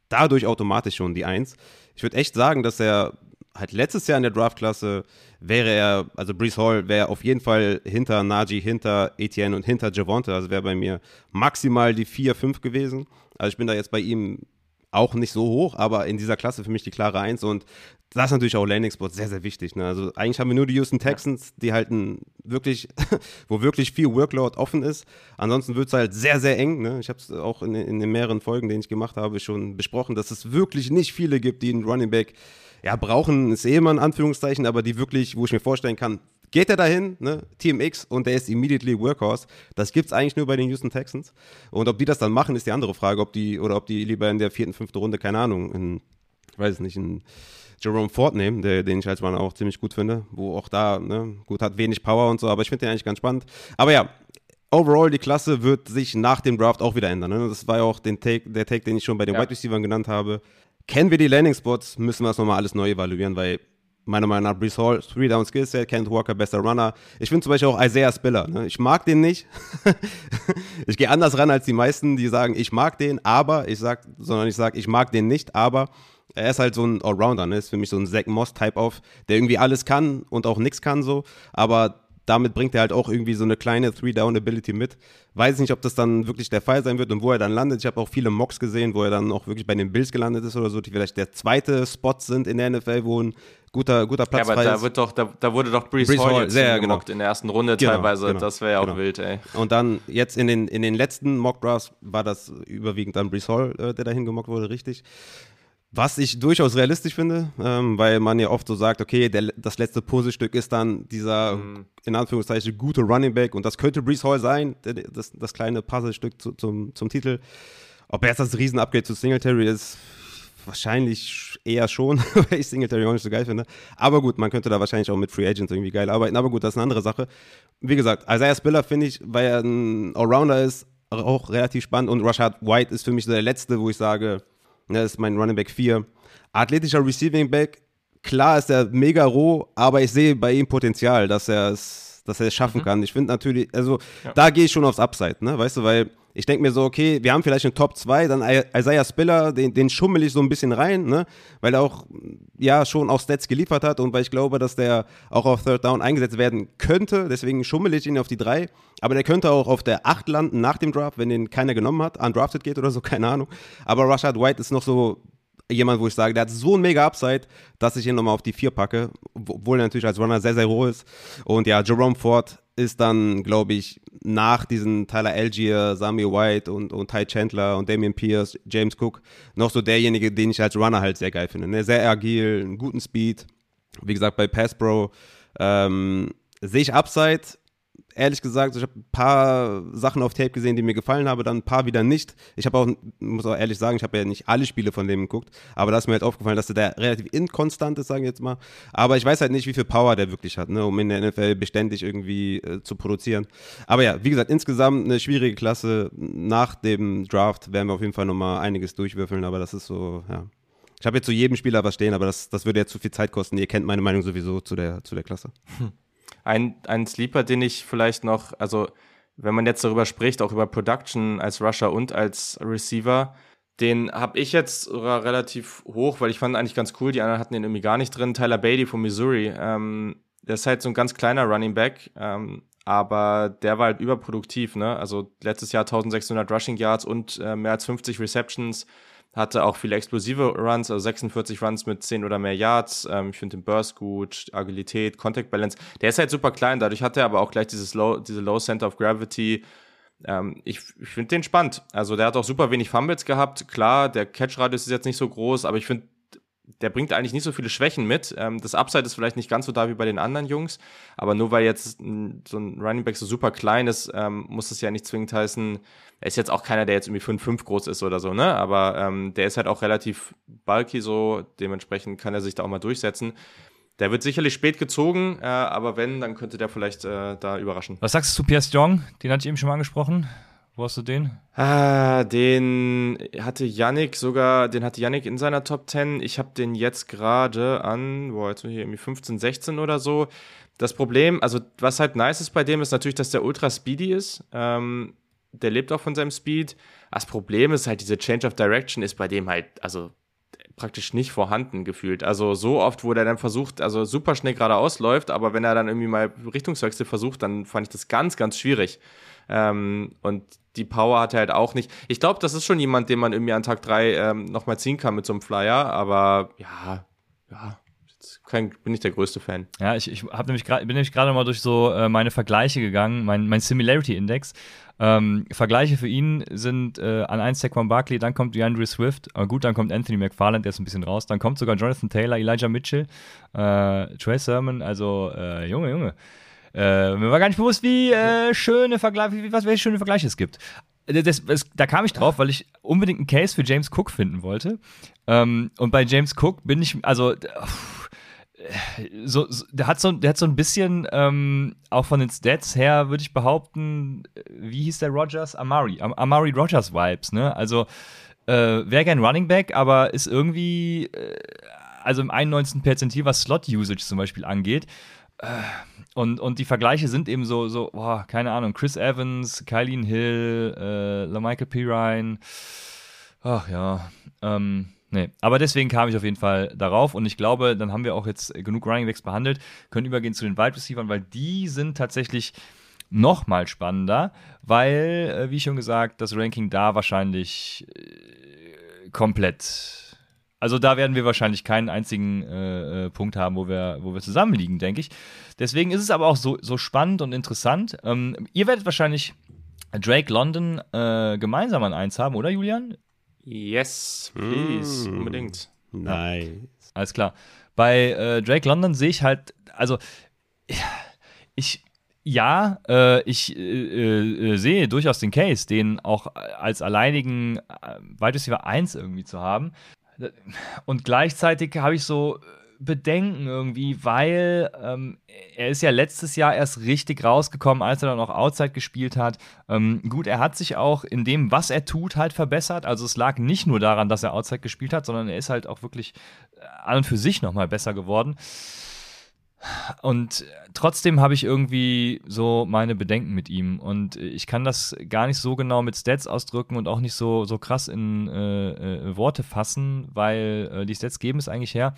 dadurch automatisch schon die Eins. Ich würde echt sagen, dass er halt letztes Jahr in der Draftklasse wäre er, also Brees Hall wäre auf jeden Fall hinter Najee, hinter Etienne und hinter Javonte. Also wäre bei mir maximal die 4, 5 gewesen. Also ich bin da jetzt bei ihm auch nicht so hoch, aber in dieser Klasse für mich die klare Eins und das ist natürlich auch Landing Spot sehr, sehr wichtig. Ne? Also eigentlich haben wir nur die Houston Texans, die halt ein wirklich, wo wirklich viel Workload offen ist. Ansonsten wird es halt sehr, sehr eng. Ne? Ich habe es auch in, in, den mehreren Folgen, die ich gemacht habe, schon besprochen, dass es wirklich nicht viele gibt, die einen Running Back ja, brauchen, ist eh immer ein Anführungszeichen, aber die wirklich, wo ich mir vorstellen kann, geht er dahin, ne, TMX und der ist immediately Workhorse. Das gibt es eigentlich nur bei den Houston Texans. Und ob die das dann machen, ist die andere Frage, ob die, oder ob die lieber in der vierten, fünften Runde, keine Ahnung, in, ich weiß es nicht, in Jerome Ford nehmen, der, den ich als Mann auch ziemlich gut finde, wo auch da, ne, gut, hat wenig Power und so, aber ich finde den eigentlich ganz spannend. Aber ja, overall, die Klasse wird sich nach dem Draft auch wieder ändern. Ne? Das war ja auch den Take, der Take, den ich schon bei den ja. Wide Receivers genannt habe kennen wir die Landing Spots, müssen wir das nochmal alles neu evaluieren, weil meiner Meinung nach Brees Hall, Three Down Skillset, Kent Walker, bester Runner. Ich finde zum Beispiel auch Isaiah Spiller. Ne? Ich mag den nicht. ich gehe anders ran als die meisten, die sagen, ich mag den, aber ich sag, sondern ich sage, ich mag den nicht, aber er ist halt so ein Allrounder, ne? Ist für mich so ein Zach Moss-Type auf, der irgendwie alles kann und auch nichts kann so, aber damit bringt er halt auch irgendwie so eine kleine Three-Down-Ability mit. Weiß nicht, ob das dann wirklich der Fall sein wird und wo er dann landet. Ich habe auch viele Mocks gesehen, wo er dann auch wirklich bei den Bills gelandet ist oder so, die vielleicht der zweite Spot sind in der NFL, wo ein guter, guter Platz ja, aber da, wird doch, da, da, wurde doch Brees, Brees Hall, Hall sehr, genau. in der ersten Runde genau, teilweise. Genau, das wäre ja auch genau. wild, ey. Und dann jetzt in den, in den letzten Mock-Drafts war das überwiegend dann Brees Hall, äh, der dahin gemockt wurde, richtig. Was ich durchaus realistisch finde, ähm, weil man ja oft so sagt, okay, der, das letzte Puzzlestück ist dann dieser, mhm. in Anführungszeichen, gute Running Back und das könnte Brees Hall sein, das, das kleine Puzzlestück zu, zum, zum Titel. Ob er jetzt das Riesen-Upgrade zu Singletary ist, wahrscheinlich eher schon, weil ich Singletary auch nicht so geil finde. Aber gut, man könnte da wahrscheinlich auch mit Free Agents irgendwie geil arbeiten. Aber gut, das ist eine andere Sache. Wie gesagt, Isaiah Spiller finde ich, weil er ein Allrounder ist, auch relativ spannend und Rashad White ist für mich so der letzte, wo ich sage, das ist mein Running Back 4. Athletischer Receiving Back, klar ist er mega roh, aber ich sehe bei ihm Potenzial, dass er es, dass er es schaffen mhm. kann. Ich finde natürlich, also ja. da gehe ich schon aufs Upside, ne? Weißt du, weil ich denke mir so, okay, wir haben vielleicht einen Top 2, dann Isaiah Spiller, den, den schummel ich so ein bisschen rein, ne? weil er auch ja schon auch Stats geliefert hat und weil ich glaube, dass der auch auf Third Down eingesetzt werden könnte. Deswegen schummel ich ihn auf die 3. Aber der könnte auch auf der 8 landen nach dem Draft, wenn den keiner genommen hat, undrafted geht oder so, keine Ahnung. Aber Rashad White ist noch so jemand, wo ich sage, der hat so ein mega Upside, dass ich ihn nochmal auf die 4 packe, obwohl er natürlich als Runner sehr, sehr roh ist. Und ja, Jerome Ford ist dann, glaube ich, nach diesen Tyler Algier, Sami White und, und Ty Chandler und Damian Pierce, James Cook, noch so derjenige, den ich als Runner halt sehr geil finde. Ne? Sehr agil, einen guten Speed. Wie gesagt, bei Pass Pro ähm, sehe ich Upside, ehrlich gesagt, ich habe ein paar Sachen auf Tape gesehen, die mir gefallen haben, dann ein paar wieder nicht. Ich habe auch, muss auch ehrlich sagen, ich habe ja nicht alle Spiele von dem geguckt, aber da ist mir halt aufgefallen, dass der relativ inkonstant ist, sagen wir jetzt mal. Aber ich weiß halt nicht, wie viel Power der wirklich hat, ne, um in der NFL beständig irgendwie äh, zu produzieren. Aber ja, wie gesagt, insgesamt eine schwierige Klasse. Nach dem Draft werden wir auf jeden Fall nochmal einiges durchwürfeln, aber das ist so, ja. Ich habe jetzt zu jedem Spieler was stehen, aber das, das würde jetzt zu viel Zeit kosten. Ihr kennt meine Meinung sowieso zu der, zu der Klasse. Hm. Ein, ein Sleeper, den ich vielleicht noch, also wenn man jetzt darüber spricht, auch über Production als Rusher und als Receiver, den habe ich jetzt relativ hoch, weil ich fand eigentlich ganz cool. Die anderen hatten den irgendwie gar nicht drin. Tyler Beatty von Missouri. Ähm, der ist halt so ein ganz kleiner Running Back, ähm, aber der war halt überproduktiv. Ne? Also letztes Jahr 1600 Rushing Yards und äh, mehr als 50 Receptions hatte auch viele explosive Runs, also 46 Runs mit 10 oder mehr Yards. Ähm, ich finde den Burst gut, Agilität, Contact Balance. Der ist halt super klein, dadurch hat er aber auch gleich dieses Low, diese Low Center of Gravity. Ähm, ich ich finde den spannend. Also der hat auch super wenig Fumbles gehabt. Klar, der Catch-Radius ist jetzt nicht so groß, aber ich finde der bringt eigentlich nicht so viele Schwächen mit. Ähm, das Upside ist vielleicht nicht ganz so da wie bei den anderen Jungs, aber nur weil jetzt so ein Running Back so super klein ist, ähm, muss es ja nicht zwingend heißen, er ist jetzt auch keiner, der jetzt irgendwie 5-5 groß ist oder so, ne? Aber ähm, der ist halt auch relativ bulky so, dementsprechend kann er sich da auch mal durchsetzen. Der wird sicherlich spät gezogen, äh, aber wenn, dann könnte der vielleicht äh, da überraschen. Was sagst du zu Pierre Young? Den hatte ich eben schon mal angesprochen. Wo hast du den? Ah, den hatte Yannick sogar, den hatte Yannick in seiner Top 10. Ich habe den jetzt gerade an, boah, jetzt hier irgendwie 15, 16 oder so. Das Problem, also was halt nice ist bei dem, ist natürlich, dass der ultra speedy ist. Ähm, der lebt auch von seinem Speed. Das Problem ist halt, diese Change of Direction ist bei dem halt, also praktisch nicht vorhanden gefühlt. Also so oft, wo der dann versucht, also super schnell geradeaus läuft, aber wenn er dann irgendwie mal Richtungswechsel versucht, dann fand ich das ganz, ganz schwierig. Ähm, und die Power hat er halt auch nicht. Ich glaube, das ist schon jemand, den man irgendwie an Tag 3 ähm, nochmal ziehen kann mit so einem Flyer, aber ja, ja, kein, bin nicht der größte Fan. Ja, ich, ich hab nämlich bin nämlich gerade mal durch so äh, meine Vergleiche gegangen, mein, mein Similarity Index. Ähm, Vergleiche für ihn sind äh, an 1 Saquon Barkley, dann kommt DeAndre Swift, äh, gut, dann kommt Anthony McFarland, der ist ein bisschen raus, dann kommt sogar Jonathan Taylor, Elijah Mitchell, äh, Trey Sermon, also äh, Junge, Junge. Äh, mir war gar nicht bewusst, wie äh, schöne Vergleiche, wie, was, welche schöne Vergleiche es gibt. Das, das, da kam ich drauf, weil ich unbedingt einen Case für James Cook finden wollte. Ähm, und bei James Cook bin ich, also, pff, so, so, der hat so, der hat so ein bisschen, ähm, auch von den Stats her, würde ich behaupten, wie hieß der Rogers? Amari, Am Amari Rogers Vibes, ne? Also, äh, wäre gern Running Back, aber ist irgendwie, äh, also im 91. Perzentil, was Slot-Usage zum Beispiel angeht. Äh, und, und die Vergleiche sind eben so, so, boah, keine Ahnung, Chris Evans, Kylene Hill, äh, LaMichael Pirine, ach ja, ähm, Nee, aber deswegen kam ich auf jeden Fall darauf und ich glaube, dann haben wir auch jetzt genug Running Backs behandelt, können übergehen zu den Wide Receivers, weil die sind tatsächlich noch mal spannender, weil, äh, wie schon gesagt, das Ranking da wahrscheinlich äh, komplett. Also da werden wir wahrscheinlich keinen einzigen äh, äh Punkt haben, wo wir, wo wir zusammenliegen, denke ich. Deswegen ist es aber auch so, so spannend und interessant. Ähm, ihr werdet wahrscheinlich Drake London äh, gemeinsam an eins haben, oder Julian? Yes, please, mm. unbedingt. Nice. Ja. Alles klar. Bei äh, Drake London sehe ich halt, also ich, ja, äh, ich äh, äh sehe durchaus den Case, den auch als alleinigen äh, Wide Receiver 1 irgendwie zu haben. Und gleichzeitig habe ich so Bedenken irgendwie, weil ähm, er ist ja letztes Jahr erst richtig rausgekommen, als er dann auch Outside gespielt hat. Ähm, gut, er hat sich auch in dem, was er tut, halt verbessert. Also es lag nicht nur daran, dass er Outside gespielt hat, sondern er ist halt auch wirklich äh, an und für sich nochmal besser geworden. Und trotzdem habe ich irgendwie so meine Bedenken mit ihm. Und ich kann das gar nicht so genau mit Stats ausdrücken und auch nicht so, so krass in äh, äh, Worte fassen, weil äh, die Stats geben es eigentlich her.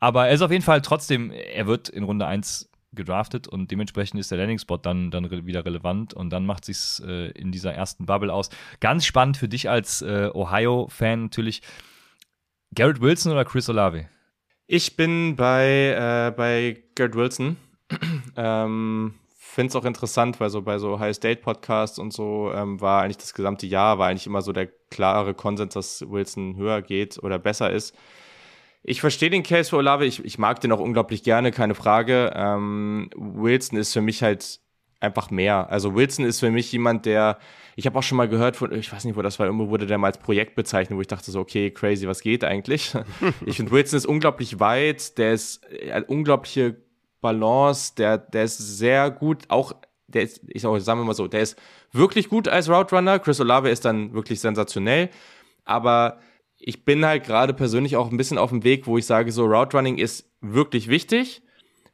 Aber er ist auf jeden Fall trotzdem, er wird in Runde 1 gedraftet und dementsprechend ist der Landing-Spot dann, dann wieder relevant und dann macht sich äh, in dieser ersten Bubble aus. Ganz spannend für dich als äh, Ohio-Fan natürlich. Garrett Wilson oder Chris Olave? Ich bin bei, äh, bei Garrett Wilson. ähm, Finde es auch interessant, weil so bei so High State Podcasts und so ähm, war eigentlich das gesamte Jahr, war eigentlich immer so der klare Konsens, dass Wilson höher geht oder besser ist. Ich verstehe den Case für Olave, ich, ich mag den auch unglaublich gerne, keine Frage. Ähm, Wilson ist für mich halt einfach mehr. Also Wilson ist für mich jemand, der ich habe auch schon mal gehört von, ich weiß nicht, wo das war, irgendwo wurde der mal als Projekt bezeichnet, wo ich dachte so, okay, crazy, was geht eigentlich? ich finde, Wilson ist unglaublich weit, der ist eine unglaubliche Balance, der, der ist sehr gut, auch, der ist, ich sag, sagen wir mal so, der ist wirklich gut als Route Runner. Chris Olave ist dann wirklich sensationell, aber ich bin halt gerade persönlich auch ein bisschen auf dem Weg, wo ich sage, so Route Running ist wirklich wichtig.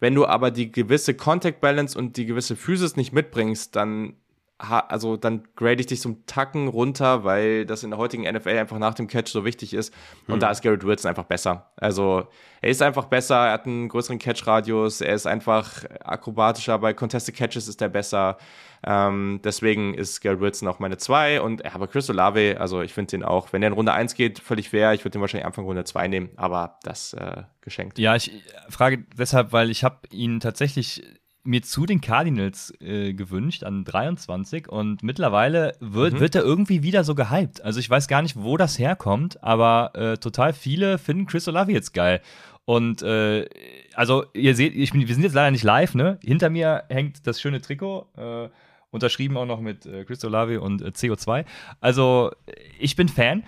Wenn du aber die gewisse Contact Balance und die gewisse Physis nicht mitbringst, dann also dann grade ich dich zum Tacken runter, weil das in der heutigen NFL einfach nach dem Catch so wichtig ist. Und hm. da ist Garrett Wilson einfach besser. Also er ist einfach besser, er hat einen größeren Catch-Radius, er ist einfach akrobatischer, bei Contested Catches ist er besser. Ähm, deswegen ist Garrett Wilson auch meine 2 und aber Chris Olave, also ich finde den auch, wenn der in Runde 1 geht, völlig fair. Ich würde den wahrscheinlich Anfang Runde 2 nehmen, aber das äh, geschenkt. Ja, ich frage deshalb, weil ich habe ihn tatsächlich mir zu den Cardinals äh, gewünscht an 23 und mittlerweile wird, mhm. wird er irgendwie wieder so gehypt. Also ich weiß gar nicht, wo das herkommt, aber äh, total viele finden Chris Olave jetzt geil. Und äh, also ihr seht, ich, wir sind jetzt leider nicht live, ne? Hinter mir hängt das schöne Trikot, äh, unterschrieben auch noch mit äh, Chris Olave und äh, CO2. Also ich bin Fan.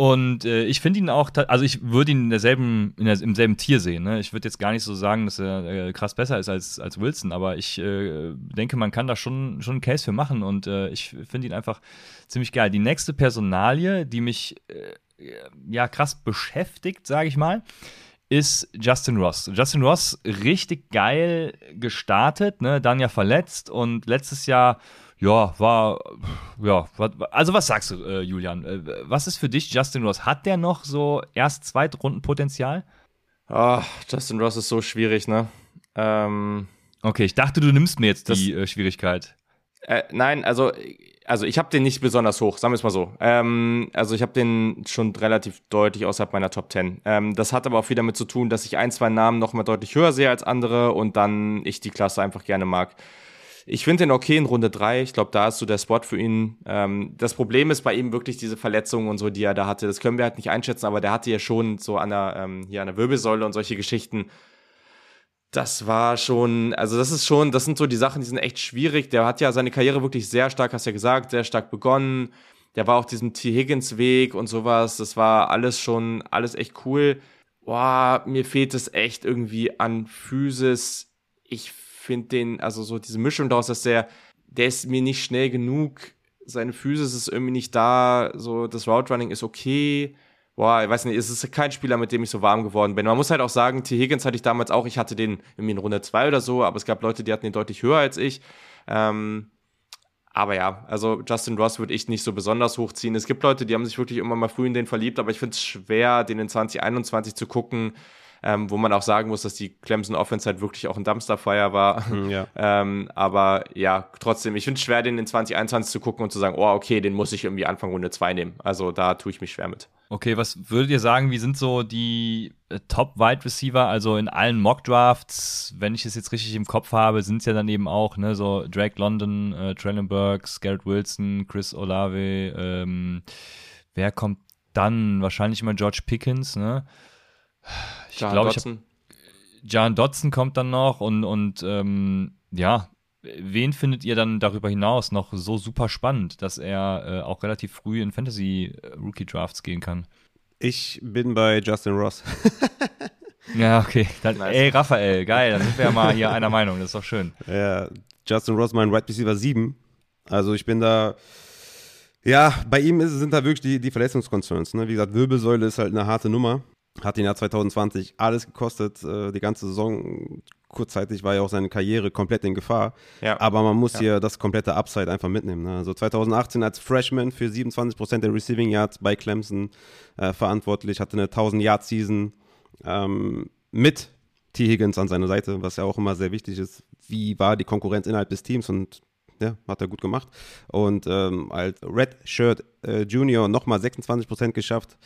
Und äh, ich finde ihn auch, also ich würde ihn in derselben, in der, im selben Tier sehen. Ne? Ich würde jetzt gar nicht so sagen, dass er äh, krass besser ist als, als Wilson, aber ich äh, denke, man kann da schon, schon einen Case für machen und äh, ich finde ihn einfach ziemlich geil. Die nächste Personalie, die mich äh, ja krass beschäftigt, sage ich mal, ist Justin Ross. Justin Ross richtig geil gestartet, ne? dann ja verletzt und letztes Jahr ja, war, ja, also was sagst du, äh, Julian? Äh, was ist für dich Justin Ross? Hat der noch so erst Zweitrundenpotenzial? Ah, Justin Ross ist so schwierig, ne? Ähm, okay, ich dachte, du nimmst mir jetzt die äh, Schwierigkeit. Äh, nein, also, also ich habe den nicht besonders hoch, sagen wir es mal so. Ähm, also ich habe den schon relativ deutlich außerhalb meiner Top 10. Ähm, das hat aber auch viel damit zu tun, dass ich ein, zwei Namen noch mal deutlich höher sehe als andere und dann ich die Klasse einfach gerne mag. Ich finde den okay in Runde 3. Ich glaube, da ist so der Spot für ihn. Ähm, das Problem ist bei ihm wirklich diese Verletzungen und so, die er da hatte. Das können wir halt nicht einschätzen, aber der hatte ja schon so an der, ähm, hier an der Wirbelsäule und solche Geschichten. Das war schon, also das ist schon, das sind so die Sachen, die sind echt schwierig. Der hat ja seine Karriere wirklich sehr stark, hast ja gesagt, sehr stark begonnen. Der war auf diesem T. Higgins Weg und sowas. Das war alles schon, alles echt cool. Boah, mir fehlt es echt irgendwie an Physis. Ich finde den, also so diese Mischung daraus, dass der, der ist mir nicht schnell genug. Seine Physis ist irgendwie nicht da. So, das Route Running ist okay boah, ich weiß nicht, es ist kein Spieler, mit dem ich so warm geworden bin. Man muss halt auch sagen, T. Higgins hatte ich damals auch, ich hatte den irgendwie in Runde 2 oder so, aber es gab Leute, die hatten den deutlich höher als ich. Ähm, aber ja, also Justin Ross würde ich nicht so besonders hochziehen. Es gibt Leute, die haben sich wirklich immer mal früh in den verliebt, aber ich finde es schwer, den in 2021 zu gucken ähm, wo man auch sagen muss, dass die Clemson Offense halt wirklich auch ein Dumpsterfire war. Hm, ja. ähm, aber ja, trotzdem, ich finde es schwer, den in 2021 zu gucken und zu sagen, oh, okay, den muss ich irgendwie Anfang Runde 2 nehmen. Also da tue ich mich schwer mit. Okay, was würdet ihr sagen, wie sind so die äh, Top-Wide Receiver? Also in allen Mock-Drafts, wenn ich es jetzt richtig im Kopf habe, sind es ja dann eben auch, ne, so Drake London, äh, Traylon Burks, Garrett Wilson, Chris Olave, ähm, wer kommt dann? Wahrscheinlich immer George Pickens, ne? Ich glaube, ich John Dodson kommt dann noch und, und ähm, ja, wen findet ihr dann darüber hinaus noch so super spannend, dass er äh, auch relativ früh in Fantasy-Rookie-Drafts gehen kann? Ich bin bei Justin Ross. ja, okay. Dann, nice. Ey, Raphael, geil, dann sind wir ja mal hier einer Meinung, das ist doch schön. Ja, Justin Ross, mein Right Receiver 7. Also ich bin da. Ja, bei ihm ist, sind da wirklich die, die Verletzungskoncerns. Ne? Wie gesagt, Wirbelsäule ist halt eine harte Nummer. Hat ihn ja 2020 alles gekostet, äh, die ganze Saison. Kurzzeitig war ja auch seine Karriere komplett in Gefahr. Ja. Aber man muss ja. hier das komplette Upside einfach mitnehmen. Ne? Also 2018 als Freshman für 27% der Receiving Yards bei Clemson äh, verantwortlich, hatte eine 1000-Yard-Season ähm, mit T. Higgins an seiner Seite, was ja auch immer sehr wichtig ist. Wie war die Konkurrenz innerhalb des Teams und ja, hat er gut gemacht. Und ähm, als Red Shirt äh, Junior nochmal 26% geschafft.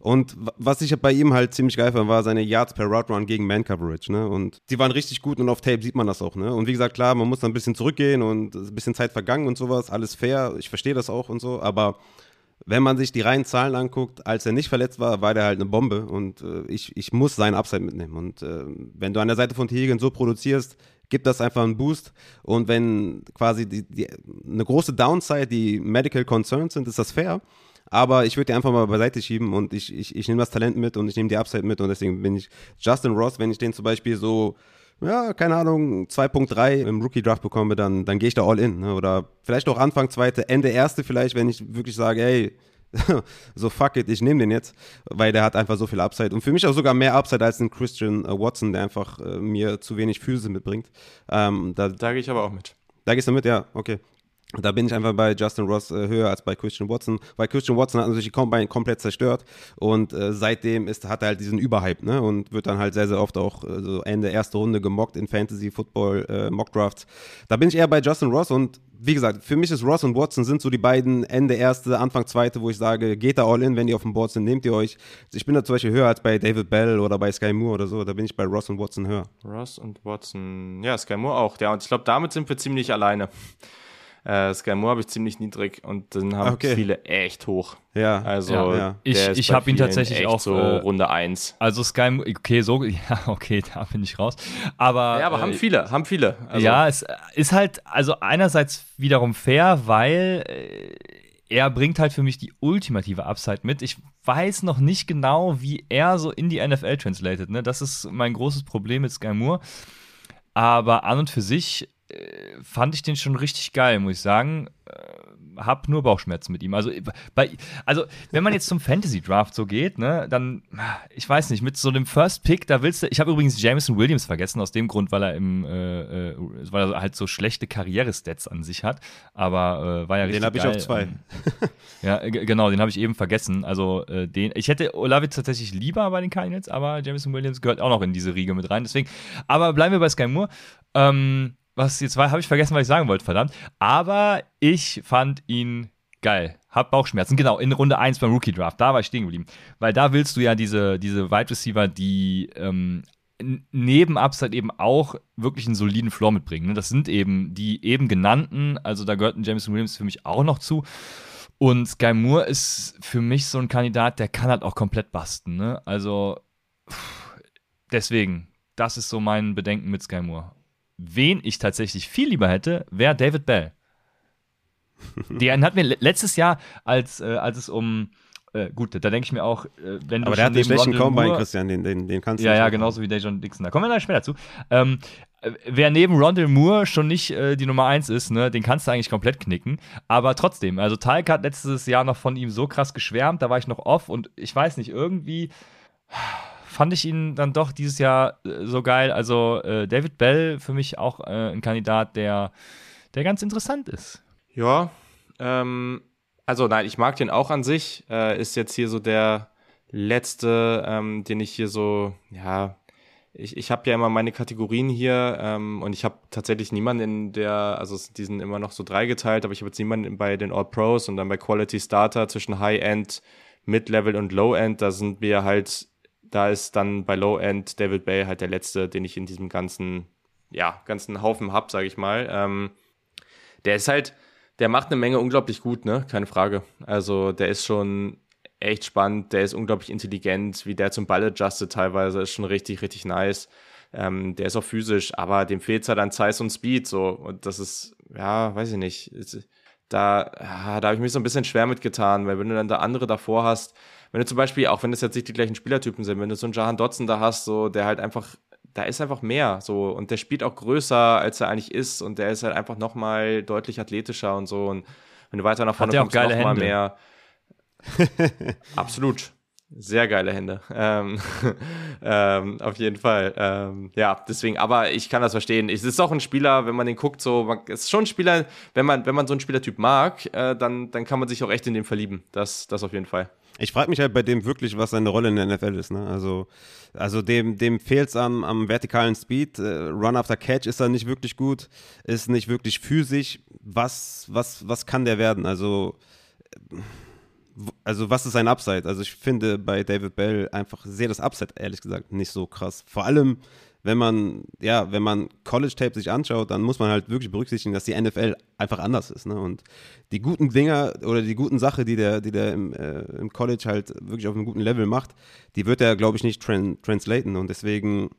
Und was ich bei ihm halt ziemlich geil fand, war seine Yards per Route Run gegen Man Coverage. Ne? Und die waren richtig gut und auf Tape sieht man das auch. Ne? Und wie gesagt, klar, man muss dann ein bisschen zurückgehen und ein bisschen Zeit vergangen und sowas. Alles fair, ich verstehe das auch und so. Aber wenn man sich die reinen Zahlen anguckt, als er nicht verletzt war, war der halt eine Bombe und äh, ich, ich muss seinen Upside mitnehmen. Und äh, wenn du an der Seite von Tegan so produzierst, gibt das einfach einen Boost. Und wenn quasi die, die, eine große Downside die Medical Concerns sind, ist das fair. Aber ich würde die einfach mal beiseite schieben und ich, ich, ich nehme das Talent mit und ich nehme die Upside mit und deswegen bin ich Justin Ross, wenn ich den zum Beispiel so, ja, keine Ahnung, 2.3 im Rookie-Draft bekomme, dann, dann gehe ich da all in. Ne? Oder vielleicht auch Anfang zweite, Ende erste vielleicht, wenn ich wirklich sage, hey, so fuck it, ich nehme den jetzt, weil der hat einfach so viel Upside und für mich auch sogar mehr Upside als ein Christian äh, Watson, der einfach äh, mir zu wenig Füße mitbringt. Ähm, da, da gehe ich aber auch mit. Da gehst du mit, ja, okay. Da bin ich einfach bei Justin Ross äh, höher als bei Christian Watson, weil Christian Watson hat natürlich die Combine komplett zerstört und äh, seitdem ist, hat er halt diesen Überhype ne? und wird dann halt sehr, sehr oft auch äh, so Ende erste Runde gemockt in Fantasy Football äh, Mock Drafts. Da bin ich eher bei Justin Ross und wie gesagt, für mich ist Ross und Watson sind so die beiden Ende erste, Anfang zweite, wo ich sage, geht da all in, wenn die auf dem Board sind, nehmt ihr euch. Ich bin da zum Beispiel höher als bei David Bell oder bei Sky Moore oder so. Da bin ich bei Ross und Watson höher. Ross und Watson, ja, Sky Moore auch. Ja, und ich glaube, damit sind wir ziemlich alleine. Äh, Sky Moore habe ich ziemlich niedrig und dann haben okay. viele echt hoch. Ja, also ja, ja. ich, ich habe ihn tatsächlich auch so äh, Runde 1. Also Sky, okay, so, ja, okay, da bin ich raus. Aber, ja, aber äh, haben viele, haben viele. Also, ja, es ist halt, also einerseits wiederum fair, weil äh, er bringt halt für mich die ultimative Upside mit. Ich weiß noch nicht genau, wie er so in die NFL translated. Ne? Das ist mein großes Problem mit Sky Moore. Aber an und für sich äh, fand ich den schon richtig geil, muss ich sagen. Äh, habe nur Bauchschmerzen mit ihm. Also, bei, also, wenn man jetzt zum Fantasy Draft so geht, ne, dann, ich weiß nicht, mit so einem First Pick, da willst du, ich habe übrigens Jameson Williams vergessen, aus dem Grund, weil er im, äh, äh weil er halt so schlechte Karrierestats an sich hat, aber äh, war ja richtig Den habe ich auf zwei. Ähm, ja, genau, den habe ich eben vergessen. Also, äh, den, ich hätte Olavic tatsächlich lieber bei den Cardinals, aber Jameson Williams gehört auch noch in diese Riege mit rein, deswegen, aber bleiben wir bei Sky Moore. Ähm, was jetzt war, habe ich vergessen, was ich sagen wollte, verdammt. Aber ich fand ihn geil. Hab Bauchschmerzen. Genau, in Runde 1 beim Rookie Draft. Da war ich stehen geblieben. Weil da willst du ja diese, diese Wide Receiver, die ähm, neben Upside eben auch wirklich einen soliden Floor mitbringen. Ne? Das sind eben die eben genannten. Also da gehört ein Jameson Williams für mich auch noch zu. Und Sky Moore ist für mich so ein Kandidat, der kann halt auch komplett basten. Ne? Also deswegen, das ist so mein Bedenken mit Sky Moore. Wen ich tatsächlich viel lieber hätte, wäre David Bell. Den hat mir letztes Jahr, als, äh, als es um äh, gut, da denke ich mir auch, äh, wenn du Aber der hat einen schlechten Combine, Christian, den, den, den kannst du Ja, ja, genauso wie Dejon Dixon. Da kommen wir dann später zu. Ähm, äh, wer neben Rondell Moore schon nicht äh, die Nummer 1 ist, ne, den kannst du eigentlich komplett knicken. Aber trotzdem, also Talk hat letztes Jahr noch von ihm so krass geschwärmt, da war ich noch off und ich weiß nicht, irgendwie fand ich ihn dann doch dieses Jahr äh, so geil. Also äh, David Bell für mich auch äh, ein Kandidat, der, der ganz interessant ist. Ja, ähm, also nein, ich mag den auch an sich. Äh, ist jetzt hier so der letzte, ähm, den ich hier so, ja, ich, ich habe ja immer meine Kategorien hier ähm, und ich habe tatsächlich niemanden in der, also die sind immer noch so dreigeteilt, aber ich habe jetzt niemanden bei den All Pros und dann bei Quality Starter zwischen High End, Mid Level und Low End. Da sind wir halt da ist dann bei Low End David Bay halt der letzte, den ich in diesem ganzen, ja, ganzen Haufen hab, sage ich mal. Ähm, der ist halt, der macht eine Menge unglaublich gut, ne? Keine Frage. Also der ist schon echt spannend, der ist unglaublich intelligent, wie der zum Ball adjustet teilweise, ist schon richtig, richtig nice. Ähm, der ist auch physisch, aber dem fehlt halt an Size und Speed, so. Und das ist, ja, weiß ich nicht. Da, ja, da habe ich mich so ein bisschen schwer mitgetan, weil wenn du dann da andere davor hast, wenn du zum Beispiel, auch wenn das jetzt nicht die gleichen Spielertypen sind, wenn du so einen Jahan Dotson da hast, so, der halt einfach, da ist einfach mehr, so, und der spielt auch größer, als er eigentlich ist, und der ist halt einfach nochmal deutlich athletischer und so, und wenn du weiter nach vorne kommst, nochmal mehr. Absolut. Sehr geile Hände. Ähm, ähm, auf jeden Fall. Ähm, ja, deswegen, aber ich kann das verstehen. Es ist auch ein Spieler, wenn man den guckt, so, man, es ist schon ein Spieler, wenn man, wenn man so einen Spielertyp mag, äh, dann, dann kann man sich auch echt in den verlieben. Das, das auf jeden Fall. Ich frage mich halt bei dem wirklich, was seine Rolle in der NFL ist. Ne? Also, also dem, dem fehlt es am, am vertikalen Speed. Äh, Run after Catch ist er nicht wirklich gut, ist nicht wirklich physisch. Was, was, was kann der werden? Also, also was ist sein Upside? Also ich finde bei David Bell einfach sehr das Upside, ehrlich gesagt, nicht so krass. Vor allem, wenn man, ja, wenn man College-Tape sich anschaut, dann muss man halt wirklich berücksichtigen, dass die NFL einfach anders ist. Ne? Und die guten Dinger oder die guten Sachen, die der, die der im, äh, im College halt wirklich auf einem guten Level macht, die wird er, glaube ich, nicht tran translaten. Und deswegen,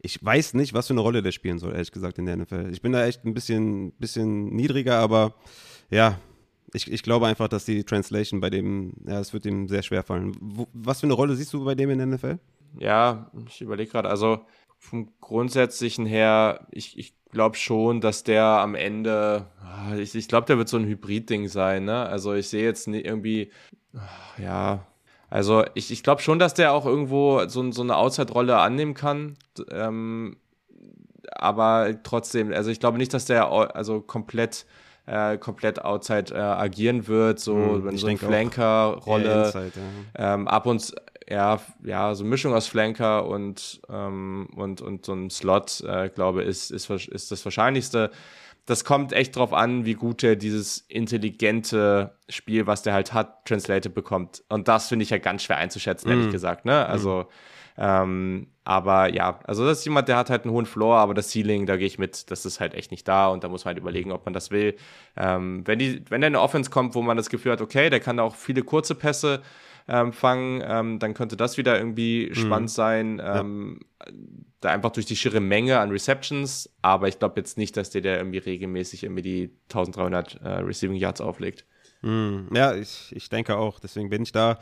ich weiß nicht, was für eine Rolle der spielen soll, ehrlich gesagt, in der NFL. Ich bin da echt ein bisschen, bisschen niedriger, aber ja, ich, ich glaube einfach, dass die Translation bei dem, ja, es wird ihm sehr schwer fallen. Wo, was für eine Rolle siehst du bei dem in der NFL? Ja, ich überlege gerade, also vom Grundsätzlichen her, ich, ich glaube schon, dass der am Ende, ah, ich, ich glaube, der wird so ein Hybrid-Ding sein, ne? Also ich sehe jetzt nicht irgendwie, ja, also ich, ich glaube schon, dass der auch irgendwo so, so eine Outside-Rolle annehmen kann. Ähm, aber trotzdem, also ich glaube nicht, dass der also komplett äh, komplett outside äh, agieren wird, so hm, so eine Flanker-Rolle. Ja. Ähm, ab und ja, ja, so eine Mischung aus Flanker und, ähm, und, und so ein Slot, äh, glaube ist, ist, ist das Wahrscheinlichste. Das kommt echt drauf an, wie gut er dieses intelligente Spiel, was der halt hat, translated bekommt. Und das finde ich ja ganz schwer einzuschätzen, ehrlich mm. gesagt. Ne? Also, mm. ähm, aber ja, also das ist jemand, der hat halt einen hohen Floor, aber das Ceiling, da gehe ich mit, das ist halt echt nicht da und da muss man halt überlegen, ob man das will. Ähm, wenn, die, wenn da eine Offense kommt, wo man das Gefühl hat, okay, der kann auch viele kurze Pässe ähm, fangen, ähm, dann könnte das wieder irgendwie mhm. spannend sein. Ähm, ja. Da einfach durch die schiere Menge an Receptions, aber ich glaube jetzt nicht, dass der, der irgendwie regelmäßig irgendwie die 1300 äh, Receiving Yards auflegt. Mm, ja, ich, ich denke auch. Deswegen bin ich da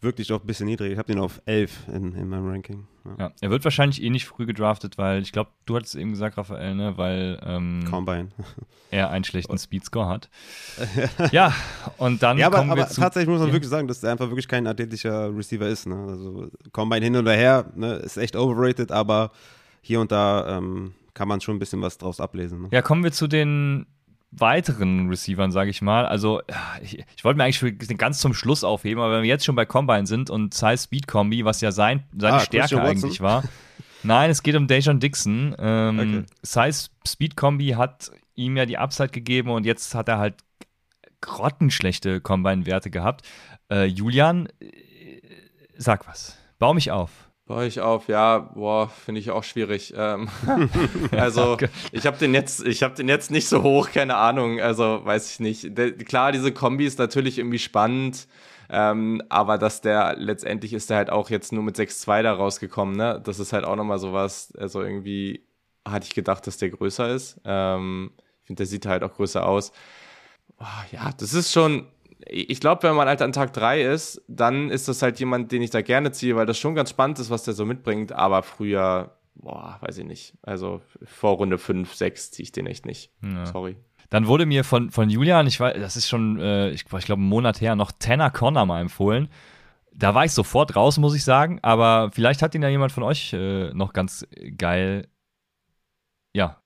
wirklich auch ein bisschen niedrig. Ich habe den auf 11 in, in meinem Ranking. Ja. ja. er wird wahrscheinlich eh nicht früh gedraftet, weil ich glaube, du hattest eben gesagt, Raphael, ne? weil ähm, Combine. er einen schlechten Speedscore hat. ja, und dann ja, aber, kommen wir aber zu, tatsächlich muss man ja. wirklich sagen, dass er einfach wirklich kein athletischer Receiver ist. Ne? Also Combine hin und her ne? ist echt overrated, aber hier und da ähm, kann man schon ein bisschen was draus ablesen. Ne? Ja, kommen wir zu den weiteren Receivern, sage ich mal. Also, ich, ich wollte mir eigentlich ganz zum Schluss aufheben, aber wenn wir jetzt schon bei Combine sind und Size Speed Kombi, was ja sein, seine ah, Stärke eigentlich war. Nein, es geht um Dejon Dixon. Ähm, okay. Size Speed Kombi hat ihm ja die Upside gegeben und jetzt hat er halt grottenschlechte Combine-Werte gehabt. Äh, Julian, äh, sag was. Bau mich auf. Baue ich auf, ja, boah, finde ich auch schwierig. Ähm, also ich habe den jetzt, ich habe den jetzt nicht so hoch, keine Ahnung. Also weiß ich nicht. De klar, diese Kombi ist natürlich irgendwie spannend, ähm, aber dass der letztendlich ist der halt auch jetzt nur mit 6-2 da rausgekommen. Ne, das ist halt auch nochmal sowas. Also irgendwie hatte ich gedacht, dass der größer ist. Ähm, ich finde, der sieht halt auch größer aus. Oh, ja, das ist schon ich glaube, wenn man halt an Tag 3 ist, dann ist das halt jemand, den ich da gerne ziehe, weil das schon ganz spannend ist, was der so mitbringt. Aber früher, boah, weiß ich nicht. Also vor Runde 5, 6 ziehe ich den echt nicht. Ja. Sorry. Dann wurde mir von, von Julian, ich weiß, das ist schon, äh, ich, ich glaube, einen Monat her, noch Tanner Connor mal empfohlen. Da war ich sofort raus, muss ich sagen. Aber vielleicht hat ihn ja jemand von euch äh, noch ganz geil, ja,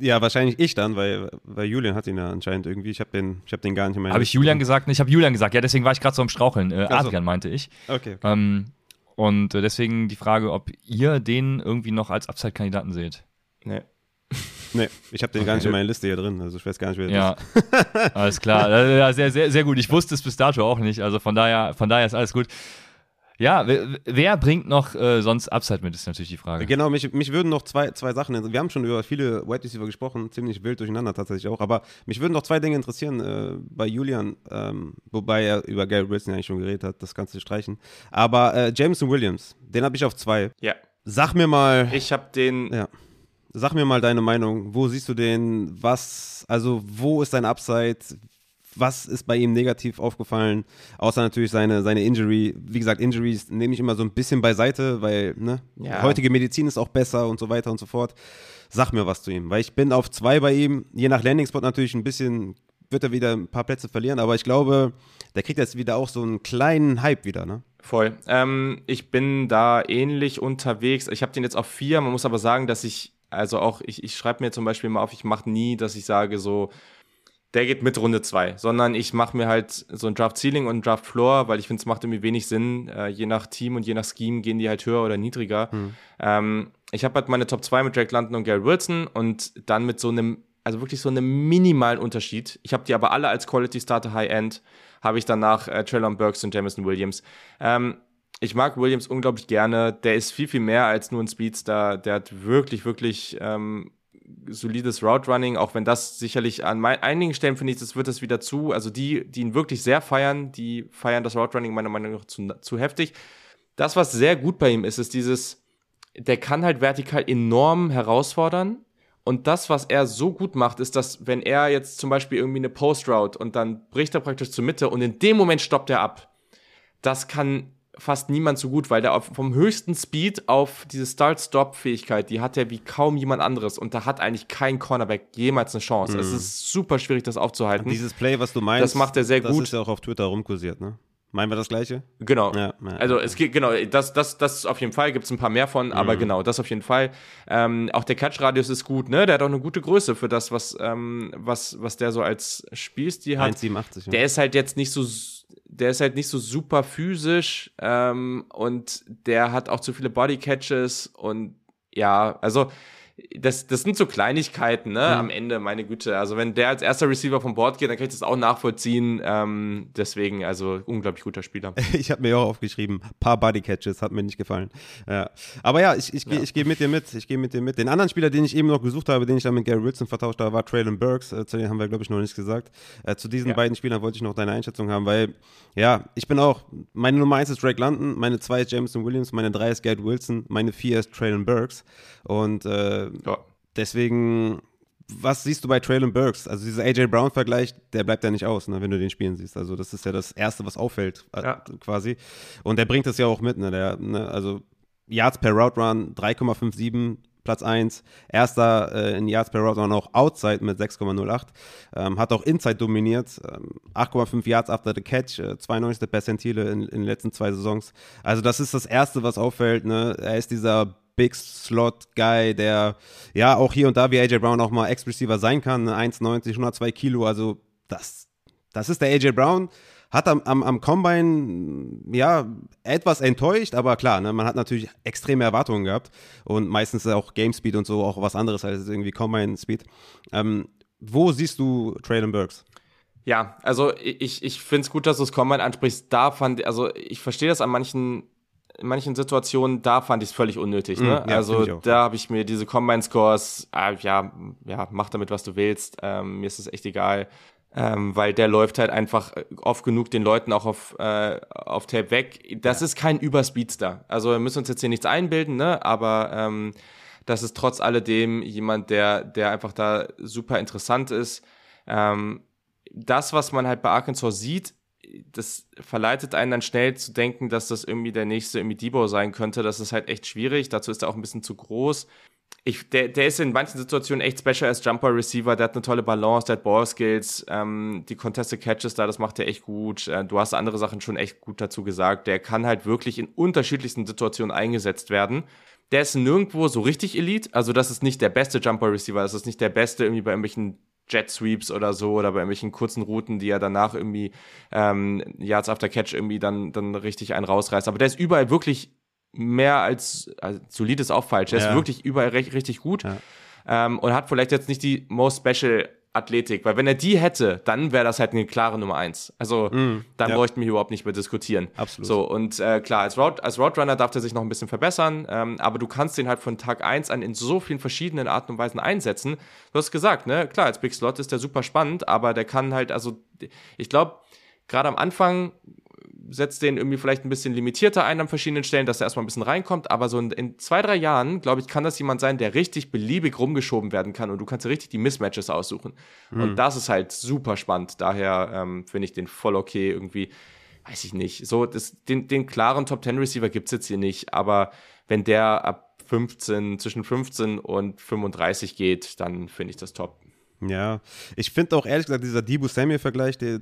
ja, wahrscheinlich ich dann, weil, weil Julian hat ihn ja anscheinend irgendwie. Ich habe den, hab den gar nicht mehr. Habe ich Julian gesagt? ich habe Julian gesagt. Ja, deswegen war ich gerade so am Straucheln. Äh, Adrian meinte ich. Okay. okay. Ähm, und äh, deswegen die Frage, ob ihr den irgendwie noch als Upside-Kandidaten seht. Nee. Nee, ich habe den okay. gar nicht in meiner Liste hier drin, also ich weiß gar nicht, wer das ja. ist. alles klar. Ja, sehr, sehr, sehr gut. Ich wusste es bis dato auch nicht, also von daher, von daher ist alles gut. Ja, wer, wer bringt noch äh, sonst Upside mit, ist natürlich die Frage. Genau, mich, mich würden noch zwei, zwei Sachen, wir haben schon über viele White Receiver gesprochen, ziemlich wild durcheinander tatsächlich auch, aber mich würden noch zwei Dinge interessieren äh, bei Julian, ähm, wobei er über Gary Wilson eigentlich schon geredet hat, das Ganze streichen. Aber äh, Jameson Williams, den habe ich auf zwei. Ja. Sag mir mal. Ich habe den. Ja. Sag mir mal deine Meinung. Wo siehst du den? Was, also wo ist dein Upside? Was ist bei ihm negativ aufgefallen? Außer natürlich seine, seine Injury. Wie gesagt, Injuries nehme ich immer so ein bisschen beiseite, weil ne, ja. heutige Medizin ist auch besser und so weiter und so fort. Sag mir was zu ihm, weil ich bin auf zwei bei ihm. Je nach Landing-Spot natürlich ein bisschen, wird er wieder ein paar Plätze verlieren, aber ich glaube, der kriegt jetzt wieder auch so einen kleinen Hype wieder, ne? Voll. Ähm, ich bin da ähnlich unterwegs. Ich habe den jetzt auf vier. Man muss aber sagen, dass ich, also auch, ich, ich schreibe mir zum Beispiel mal auf, ich mache nie, dass ich sage so, der geht mit Runde 2, sondern ich mache mir halt so ein Draft Ceiling und ein Draft Floor, weil ich finde, es macht irgendwie wenig Sinn. Äh, je nach Team und je nach Scheme gehen die halt höher oder niedriger. Hm. Ähm, ich habe halt meine Top 2 mit Drake London und Gary Wilson und dann mit so einem, also wirklich so einem minimalen Unterschied. Ich habe die aber alle als Quality Starter High End, habe ich danach äh, Traylon Burks und Jamison Williams. Ähm, ich mag Williams unglaublich gerne. Der ist viel, viel mehr als nur ein Speedster. Der hat wirklich, wirklich ähm, solides Route Running, auch wenn das sicherlich an einigen Stellen finde ich, das wird das wieder zu. Also die, die ihn wirklich sehr feiern, die feiern das Route Running meiner Meinung nach zu, zu heftig. Das, was sehr gut bei ihm ist, ist dieses, der kann halt vertikal enorm herausfordern. Und das, was er so gut macht, ist, dass wenn er jetzt zum Beispiel irgendwie eine Post Route und dann bricht er praktisch zur Mitte und in dem Moment stoppt er ab. Das kann fast niemand so gut, weil der auf, vom höchsten Speed auf diese Start-Stop-Fähigkeit, die hat er wie kaum jemand anderes und da hat eigentlich kein Cornerback jemals eine Chance. Mhm. Es ist super schwierig, das aufzuhalten. Und dieses Play, was du meinst, das macht er sehr das gut. Das ist ja auch auf Twitter rumkursiert, ne? Meinen wir das gleiche? Genau. Ja, also es geht, genau, das, das, das auf jeden Fall, gibt es ein paar mehr von, aber mhm. genau, das auf jeden Fall. Ähm, auch der Catch-Radius ist gut, ne? Der hat auch eine gute Größe für das, was, ähm, was, was der so als Spielstil hat. 1,87. Ja. Der ist halt jetzt nicht so der ist halt nicht so super physisch ähm, und der hat auch zu viele Bodycatches und ja, also das, das sind so Kleinigkeiten, ne, mhm. am Ende, meine Güte. Also wenn der als erster Receiver vom Board geht, dann kann ich das auch nachvollziehen. Ähm, deswegen, also unglaublich guter Spieler. Ich habe mir auch aufgeschrieben, paar Body Catches, hat mir nicht gefallen. Ja. Aber ja, ich, ich, ja. ich gehe mit dir mit. Ich gehe mit dir mit. Den anderen Spieler, den ich eben noch gesucht habe, den ich dann mit Gary Wilson vertauscht habe, war Traylon Burks. Äh, zu denen haben wir, glaube ich, noch nichts gesagt. Äh, zu diesen ja. beiden Spielern wollte ich noch deine Einschätzung haben, weil, ja, ich bin auch, meine Nummer 1 ist Drake London, meine 2 ist Jameson Williams, meine 3 ist Gary Wilson, meine 4 ist Traylon Burks. Und äh, ja. deswegen was siehst du bei Traylon Burks? Also dieser AJ Brown-Vergleich, der bleibt ja nicht aus, ne, wenn du den spielen siehst. Also das ist ja das Erste, was auffällt, äh, ja. quasi. Und der bringt das ja auch mit, ne? Der, ne, also Yards per Route Run 3,57, Platz 1. Erster äh, in Yards per Route Run auch Outside mit 6,08. Ähm, hat auch Inside dominiert. Ähm, 8,5 Yards after the Catch, äh, 92. Percentile in, in, den letzten zwei Saisons. Also das ist das Erste, was auffällt. Ne? Er ist dieser Big Slot Guy, der ja auch hier und da wie AJ Brown auch mal Ex-Receiver sein kann. 1,90, 102 Kilo. Also das, das ist der AJ Brown hat am, am, am Combine ja etwas enttäuscht, aber klar, ne, man hat natürlich extreme Erwartungen gehabt und meistens auch Game Speed und so auch was anderes als irgendwie Combine Speed. Ähm, wo siehst du Traylon Burks? Ja, also ich, ich finde es gut, dass du es Combine ansprichst. Da fand, also ich verstehe das an manchen in manchen Situationen, da fand ich es völlig unnötig. Ne? Mm, ja, also da habe ich mir diese Combine-Scores, äh, ja, ja, mach damit, was du willst. Ähm, mir ist es echt egal ähm, weil der läuft halt einfach oft genug den Leuten auch auf, äh, auf Tape weg. Das ja. ist kein Überspeedster. Also wir müssen uns jetzt hier nichts einbilden, ne? aber ähm, das ist trotz alledem jemand, der, der einfach da super interessant ist. Ähm, das, was man halt bei Arkansas sieht, das verleitet einen dann schnell zu denken, dass das irgendwie der nächste irgendwie Debo sein könnte. Das ist halt echt schwierig. Dazu ist er auch ein bisschen zu groß ich, der, der ist in manchen Situationen echt special als Jumper Receiver. Der hat eine tolle Balance, der hat Ball Skills, ähm, die Contested Catches da, das macht er echt gut. Äh, du hast andere Sachen schon echt gut dazu gesagt. Der kann halt wirklich in unterschiedlichsten Situationen eingesetzt werden. Der ist nirgendwo so richtig Elite. Also, das ist nicht der beste Jumper Receiver. Das ist nicht der beste irgendwie bei irgendwelchen Jet Sweeps oder so oder bei irgendwelchen kurzen Routen, die er danach irgendwie ähm, Yards after Catch irgendwie dann, dann richtig einen rausreißt. Aber der ist überall wirklich mehr als, also solid ist auch falsch. Er ja. ist wirklich überall recht, richtig gut ja. ähm, und hat vielleicht jetzt nicht die most special Athletik, weil wenn er die hätte, dann wäre das halt eine klare Nummer eins. Also mm, dann ja. bräuchten wir überhaupt nicht mehr diskutieren. Absolut. So und äh, klar, als, Road, als Roadrunner darf er sich noch ein bisschen verbessern, ähm, aber du kannst den halt von Tag eins an in so vielen verschiedenen Arten und Weisen einsetzen. Du hast gesagt, ne, klar, als Big Slot ist der super spannend, aber der kann halt, also ich glaube, gerade am Anfang setzt den irgendwie vielleicht ein bisschen limitierter ein an verschiedenen Stellen, dass er erstmal ein bisschen reinkommt. Aber so in, in zwei, drei Jahren, glaube ich, kann das jemand sein, der richtig beliebig rumgeschoben werden kann und du kannst richtig die Mismatches aussuchen. Mhm. Und das ist halt super spannend. Daher ähm, finde ich den voll okay irgendwie. Weiß ich nicht. So, das, den, den klaren Top 10 Receiver gibt es jetzt hier nicht, aber wenn der ab 15, zwischen 15 und 35 geht, dann finde ich das top. Ja, ich finde auch ehrlich gesagt, dieser Dibu Samuel-Vergleich, der,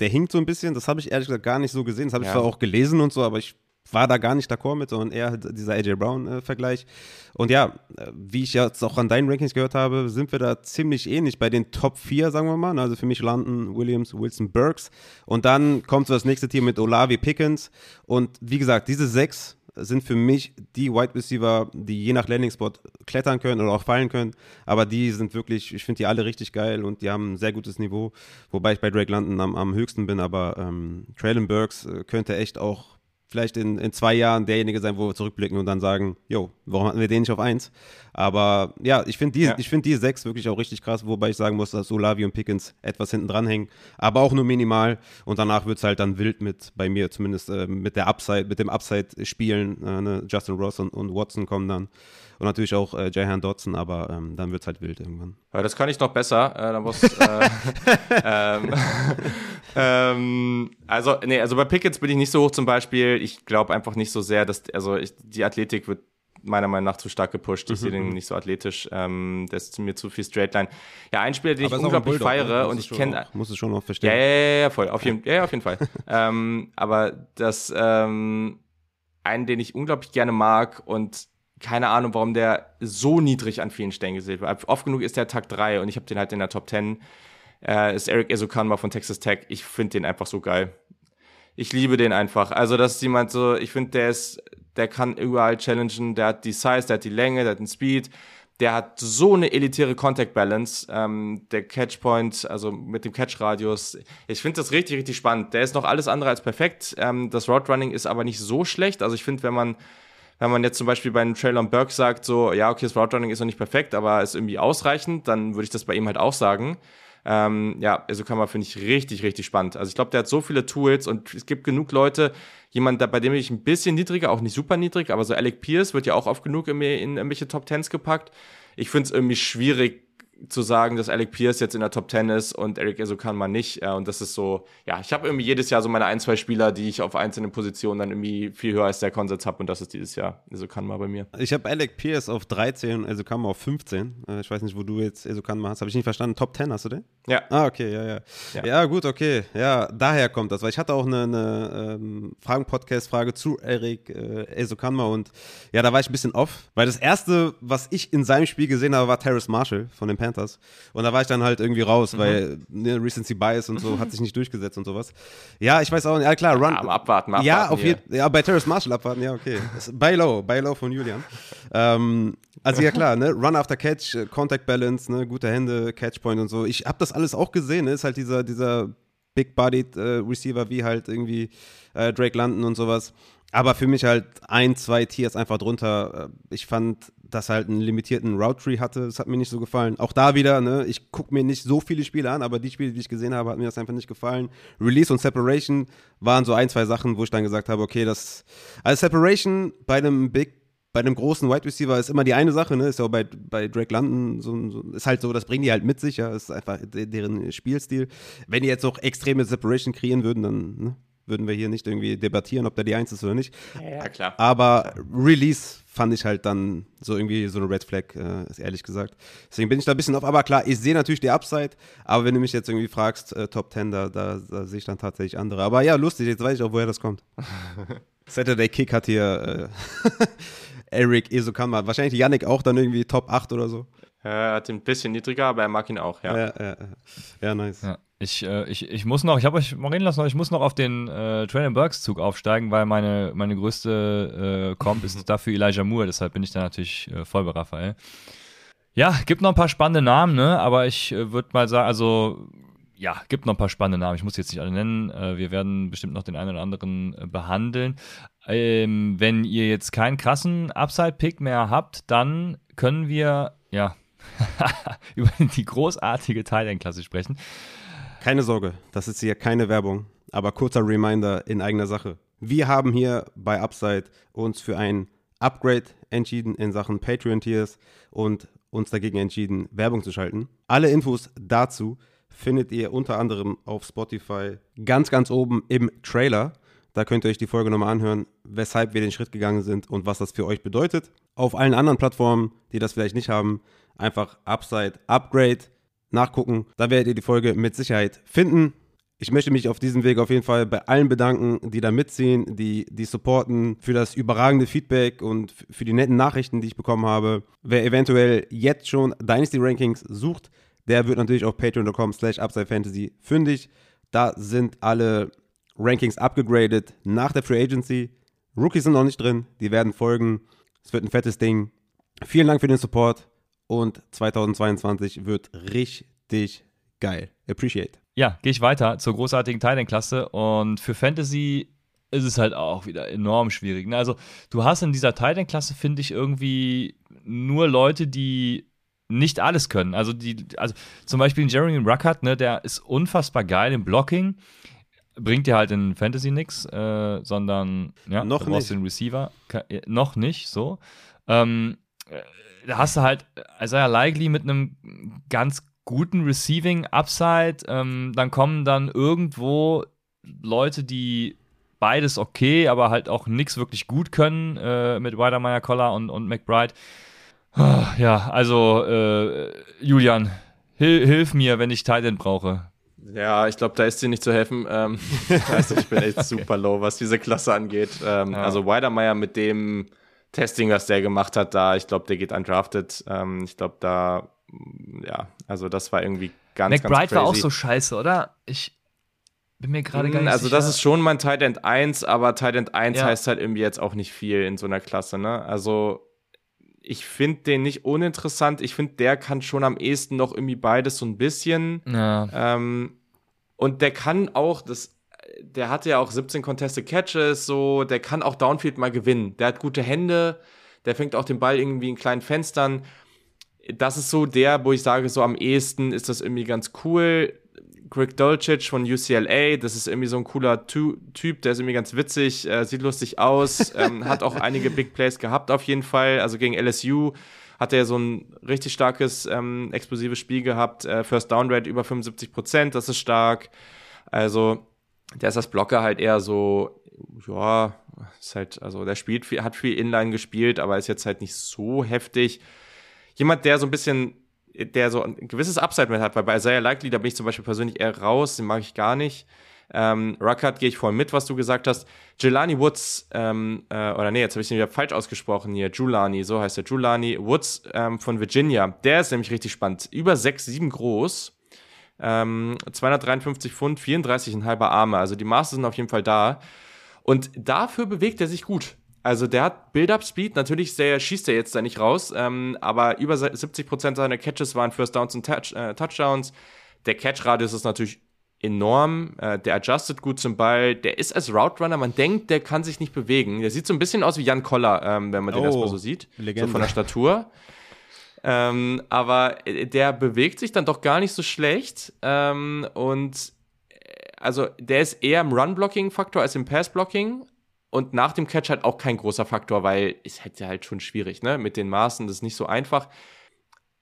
der hinkt so ein bisschen. Das habe ich ehrlich gesagt gar nicht so gesehen. Das habe ich ja. zwar auch gelesen und so, aber ich war da gar nicht d'accord mit, sondern eher dieser AJ Brown-Vergleich. Äh, und ja, äh, wie ich jetzt auch an deinen Rankings gehört habe, sind wir da ziemlich ähnlich bei den Top 4, sagen wir mal. Also für mich landen Williams, Wilson, Burks. Und dann kommt so das nächste Team mit Olavi Pickens. Und wie gesagt, diese sechs sind für mich die Wide Receiver, die je nach Landing Spot klettern können oder auch fallen können. Aber die sind wirklich, ich finde die alle richtig geil und die haben ein sehr gutes Niveau. Wobei ich bei Drake London am, am höchsten bin, aber ähm, Traylon Burks äh, könnte echt auch vielleicht in, in zwei Jahren derjenige sein, wo wir zurückblicken und dann sagen, jo, warum hatten wir den nicht auf eins? Aber ja, ich finde die, ja. find die sechs wirklich auch richtig krass, wobei ich sagen muss, dass Olavi und Pickens etwas hinten dran hängen, aber auch nur minimal und danach wird es halt dann wild mit, bei mir zumindest äh, mit der Upside, mit dem Upside-Spielen, äh, ne? Justin Ross und, und Watson kommen dann und natürlich auch äh, Jahan Dodson, aber ähm, dann wird es halt wild irgendwann. Ja, das kann ich noch besser. Äh, muss, äh, ähm, ähm, also, nee, also bei Pickets bin ich nicht so hoch zum Beispiel. Ich glaube einfach nicht so sehr, dass, also ich, die Athletik wird meiner Meinung nach zu stark gepusht. Ich mhm. sehe den nicht so athletisch. Ähm, der ist mir zu viel Straightline. Ja, ein Spieler, den aber ich unglaublich Bulldog, feiere ne? und ich kenne. Muss es schon noch verstehen. Ja, ja, ja, voll. Auf jeden, ja, auf jeden Fall. ähm, aber das, ähm, einen, den ich unglaublich gerne mag und keine Ahnung, warum der so niedrig an vielen Stellen gesehen wird. Oft genug ist der Tag 3 und ich habe den halt in der Top 10. Äh, ist Eric Ezokanma von Texas Tech. Ich finde den einfach so geil. Ich liebe den einfach. Also, das ist jemand so, ich finde, der ist, der kann überall challengen, der hat die Size, der hat die Länge, der hat den Speed, der hat so eine elitäre Contact Balance, ähm, der Catchpoint, also mit dem Catch-Radius. Ich finde das richtig, richtig spannend. Der ist noch alles andere als perfekt. Ähm, das Roadrunning ist aber nicht so schlecht. Also ich finde, wenn man wenn man jetzt zum Beispiel bei einem Traylon Burke sagt, so, ja, okay, das Route Running ist noch nicht perfekt, aber ist irgendwie ausreichend, dann würde ich das bei ihm halt auch sagen. Ähm, ja, also kann man, finde ich, richtig, richtig spannend. Also ich glaube, der hat so viele Tools und es gibt genug Leute, jemand, bei dem ich ein bisschen niedriger, auch nicht super niedrig, aber so Alec Pierce wird ja auch oft genug in, in irgendwelche Top Tens gepackt. Ich finde es irgendwie schwierig, zu sagen, dass Alec Pierce jetzt in der Top 10 ist und Eric Esokanma nicht. Äh, und das ist so, ja, ich habe irgendwie jedes Jahr so meine ein, zwei Spieler, die ich auf einzelnen Positionen dann irgendwie viel höher als der Konsens habe und das ist dieses Jahr Esokanma bei mir. Ich habe Alec Pierce auf 13 und Esokanma auf 15. Äh, ich weiß nicht, wo du jetzt Esokanma hast. Habe ich nicht verstanden. Top 10 hast du den? Ja. Ah, okay, ja, ja. Ja, ja gut, okay. Ja, daher kommt das. Weil ich hatte auch eine, eine ähm, Fragen-Podcast-Frage zu Eric äh, Esokanma und ja, da war ich ein bisschen off. Weil das erste, was ich in seinem Spiel gesehen habe, war Terrace Marshall von den Panthers. Und da war ich dann halt irgendwie raus, mhm. weil ne, Recency Bias und so hat sich nicht durchgesetzt und sowas. Ja, ich weiß auch nicht. Ja, klar, Run. Ja, abwarten, abwarten. Ja, auf jeden Ja, bei Terrace Marshall abwarten, ja, okay. Buy low, buy low von Julian. Ähm, also ja klar, ne? Run after Catch, äh, Contact Balance, ne? gute Hände, Catchpoint und so. Ich habe das alles auch gesehen, ist halt dieser, dieser Big-Bodied äh, Receiver wie halt irgendwie äh, Drake London und sowas. Aber für mich halt ein, zwei Tiers einfach drunter. Äh, ich fand, dass halt einen limitierten Route Tree hatte. Das hat mir nicht so gefallen. Auch da wieder, ne, ich gucke mir nicht so viele Spiele an, aber die Spiele, die ich gesehen habe, hat mir das einfach nicht gefallen. Release und Separation waren so ein, zwei Sachen, wo ich dann gesagt habe, okay, das. Also Separation bei einem Big bei einem großen Wide Receiver ist immer die eine Sache, ne? Ist ja auch bei, bei Drake London so, so, ist halt so, das bringen die halt mit sich, ja, ist einfach deren Spielstil. Wenn die jetzt noch extreme Separation kreieren würden, dann ne, würden wir hier nicht irgendwie debattieren, ob der die Eins ist oder nicht. Ja, klar. Aber Release fand ich halt dann so irgendwie so eine Red Flag, äh, ehrlich gesagt. Deswegen bin ich da ein bisschen auf. Aber klar, ich sehe natürlich die Upside, aber wenn du mich jetzt irgendwie fragst, äh, Top 10, da, da, da sehe ich dann tatsächlich andere. Aber ja, lustig, jetzt weiß ich auch, woher das kommt. Saturday Kick hat hier äh, Eric Esokanma. Wahrscheinlich Yannick auch dann irgendwie Top 8 oder so. Er hat ihn ein bisschen niedriger, aber er mag ihn auch, ja. Ja, ja, ja nice. Ja. Ich, äh, ich, ich muss noch, ich habe euch mal reden lassen, ich muss noch auf den äh, Traylon Burks Zug aufsteigen, weil meine, meine größte äh, Comp ist dafür Elijah Moore, deshalb bin ich da natürlich äh, voll bei Raphael. Ja, gibt noch ein paar spannende Namen, ne? aber ich äh, würde mal sagen, also ja, gibt noch ein paar spannende Namen. Ich muss jetzt nicht alle nennen. Äh, wir werden bestimmt noch den einen oder anderen äh, behandeln. Ähm, wenn ihr jetzt keinen krassen Upside-Pick mehr habt, dann können wir ja über die großartige Thailand-Klasse sprechen. Keine Sorge, das ist hier keine Werbung, aber kurzer Reminder in eigener Sache. Wir haben hier bei Upside uns für ein Upgrade entschieden in Sachen Patreon-Tiers und uns dagegen entschieden, Werbung zu schalten. Alle Infos dazu findet ihr unter anderem auf Spotify ganz, ganz oben im Trailer. Da könnt ihr euch die Folge nochmal anhören, weshalb wir den Schritt gegangen sind und was das für euch bedeutet. Auf allen anderen Plattformen, die das vielleicht nicht haben, einfach Upside Upgrade nachgucken. Da werdet ihr die Folge mit Sicherheit finden. Ich möchte mich auf diesem Weg auf jeden Fall bei allen bedanken, die da mitziehen, die, die supporten, für das überragende Feedback und für die netten Nachrichten, die ich bekommen habe. Wer eventuell jetzt schon Dynasty Rankings sucht, der wird natürlich auf patreon.com slash upsidefantasy fündig. Da sind alle Rankings abgegradet nach der Free Agency. Rookies sind noch nicht drin, die werden folgen. Es wird ein fettes Ding. Vielen Dank für den Support und 2022 wird richtig geil. Appreciate. Ja, gehe ich weiter zur großartigen Titan-Klasse und für Fantasy ist es halt auch wieder enorm schwierig. Ne? Also, du hast in dieser Titan-Klasse, finde ich, irgendwie nur Leute, die nicht alles können. Also, die, also zum Beispiel Jeremy Ruckert, ne, der ist unfassbar geil im Blocking. Bringt dir halt in Fantasy nichts, äh, sondern ja, noch du brauchst nicht. den Receiver. Ke noch nicht, so. Ähm, äh, da hast du halt Isaiah Likely mit einem ganz guten Receiving Upside. Ähm, dann kommen dann irgendwo Leute, die beides okay, aber halt auch nichts wirklich gut können äh, mit Weidermeyer Collar und, und McBride. Ja, also äh, Julian, hil hilf mir, wenn ich Titan brauche. Ja, ich glaube, da ist dir nicht zu helfen. Ähm, also ich bin echt super low, was diese Klasse angeht. Ähm, ja. Also Weidermeier mit dem Testing, was der gemacht hat, da, ich glaube, der geht undrafted. Ähm, ich glaube, da, ja, also das war irgendwie ganz, McBride ganz crazy. war auch so scheiße, oder? Ich bin mir gerade gar nicht Also sicher. das ist schon mein Tight End 1, aber Tight End 1 Ja. heißt halt irgendwie jetzt auch nicht viel in so einer Klasse, ne? Also ich finde den nicht uninteressant. Ich finde, der kann schon am ehesten noch irgendwie beides so ein bisschen. ja. Ähm, und der kann auch, das, der hatte ja auch 17 Contested Catches, so, der kann auch Downfield mal gewinnen. Der hat gute Hände, der fängt auch den Ball irgendwie in kleinen Fenstern. Das ist so der, wo ich sage, so am ehesten ist das irgendwie ganz cool. Greg Dolcic von UCLA, das ist irgendwie so ein cooler Tu- Typ, der ist irgendwie ganz witzig, äh, sieht lustig aus, ähm, hat auch einige Big Plays gehabt auf jeden Fall, also gegen LSU hat er so ein richtig starkes, ähm, explosives Spiel gehabt. Äh, First Down Rate über 75 Prozent, das ist stark. Also, der ist das Blocker halt eher so, ja, ist halt, also der spielt viel, hat viel Inline gespielt, aber ist jetzt halt nicht so heftig. Jemand, der so ein bisschen, der so ein gewisses Upside mit hat, weil bei Isaiah Likely, da bin ich zum Beispiel persönlich eher raus, den mag ich gar nicht. Ähm, Ruckert gehe ich voll mit, was du gesagt hast. Jelani Woods, ähm, äh, oder nee, jetzt habe ich den wieder falsch ausgesprochen hier. Julani, so heißt er. Julani Woods ähm, von Virginia. Der ist nämlich richtig spannend. Über 6, 7 groß. Ähm, 253 Pfund, 34,5 Arme. Also die Maße sind auf jeden Fall da. Und dafür bewegt er sich gut. Also der hat Build-Up-Speed, natürlich der, schießt er jetzt da nicht raus, ähm, aber über 70% seiner Catches waren First Downs und Touch, äh, Touchdowns. Der Catch-Radius ist natürlich enorm. Äh, der adjustet gut zum Ball. Der ist als Route Runner, man denkt, der kann sich nicht bewegen. Der sieht so ein bisschen aus wie Jan Koller, ähm, wenn man den oh, erstmal so sieht. Legende. So von der Statur. Ähm, aber äh, der bewegt sich dann doch gar nicht so schlecht. Ähm, und äh, also der ist eher im Run-Blocking-Faktor als im Pass-Blocking. Und nach dem Catch halt auch kein großer Faktor, weil es hätte halt schon schwierig, ne? Mit den Maßen, das ist nicht so einfach.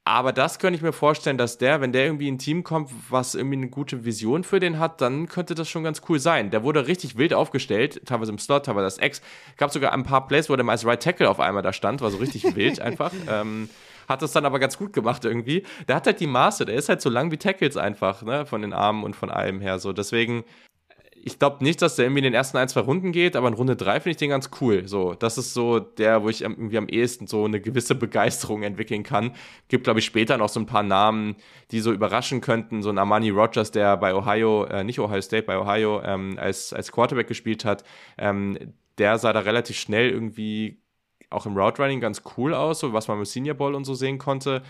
Aber das könnte ich mir vorstellen, dass der, wenn der irgendwie in ein Team kommt, was irgendwie eine gute Vision für den hat, dann könnte das schon ganz cool sein. Der wurde richtig wild aufgestellt, teilweise im Slot, teilweise als Ex. Gab sogar ein paar Plays, wo der mal als Right Tackle auf einmal da stand, war so richtig wild einfach. Ähm, hat das dann aber ganz gut gemacht irgendwie. Der hat halt die Maße, der ist halt so lang wie Tackles einfach, ne, von den Armen und von allem her so. Deswegen ich glaube nicht, dass der irgendwie in den ersten ein, zwei Runden geht, aber in Runde drei finde ich den ganz cool. So, das ist so der, wo ich irgendwie am ehesten so eine gewisse Begeisterung entwickeln kann. Gibt, glaube ich, später noch so ein paar Namen, die so überraschen könnten. So ein Armani Rogers, der bei Ohio, äh, nicht Ohio State, bei Ohio ähm, als, als Quarterback gespielt hat. Ähm, der sah da relativ schnell irgendwie auch im Route Running ganz cool aus, so was man im Senior Bowl und so sehen konnte.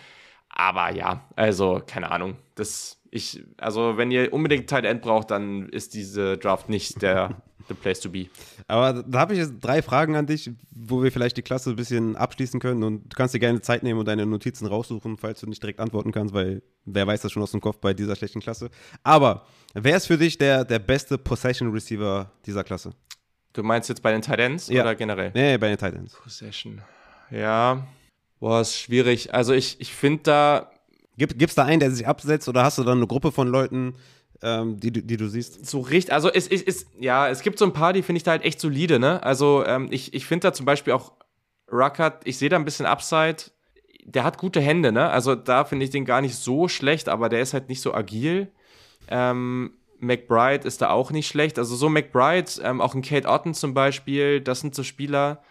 Aber ja, also keine Ahnung. Das ich, also wenn ihr unbedingt Tight End braucht, dann ist diese Draft nicht der the place to be. Aber da habe ich jetzt drei Fragen an dich, wo wir vielleicht die Klasse ein bisschen abschließen können und du kannst dir gerne Zeit nehmen und deine Notizen raussuchen, falls du nicht direkt antworten kannst, weil wer weiß das schon aus dem Kopf bei dieser schlechten Klasse. Aber wer ist für dich der, der beste Possession Receiver dieser Klasse? Du meinst jetzt bei den Tight Ends ja. oder generell? Nee, bei den Tight Ends. Possession. Ja. Boah, ist schwierig. Also ich, ich finde da Gibt es da einen, der sich absetzt oder hast du dann eine Gruppe von Leuten, ähm, die, die du siehst? So richtig, also es ist, ist, ja, es gibt so ein paar, die finde ich da halt echt solide, ne? Also ähm, ich, ich finde da zum Beispiel auch Ruckert, ich sehe da ein bisschen Upside. Der hat gute Hände, ne? Also da finde ich den gar nicht so schlecht, aber der ist halt nicht so agil. Ähm, McBride ist da auch nicht schlecht. Also so McBride, ähm, auch ein Kate Otten zum Beispiel, das sind so Spieler,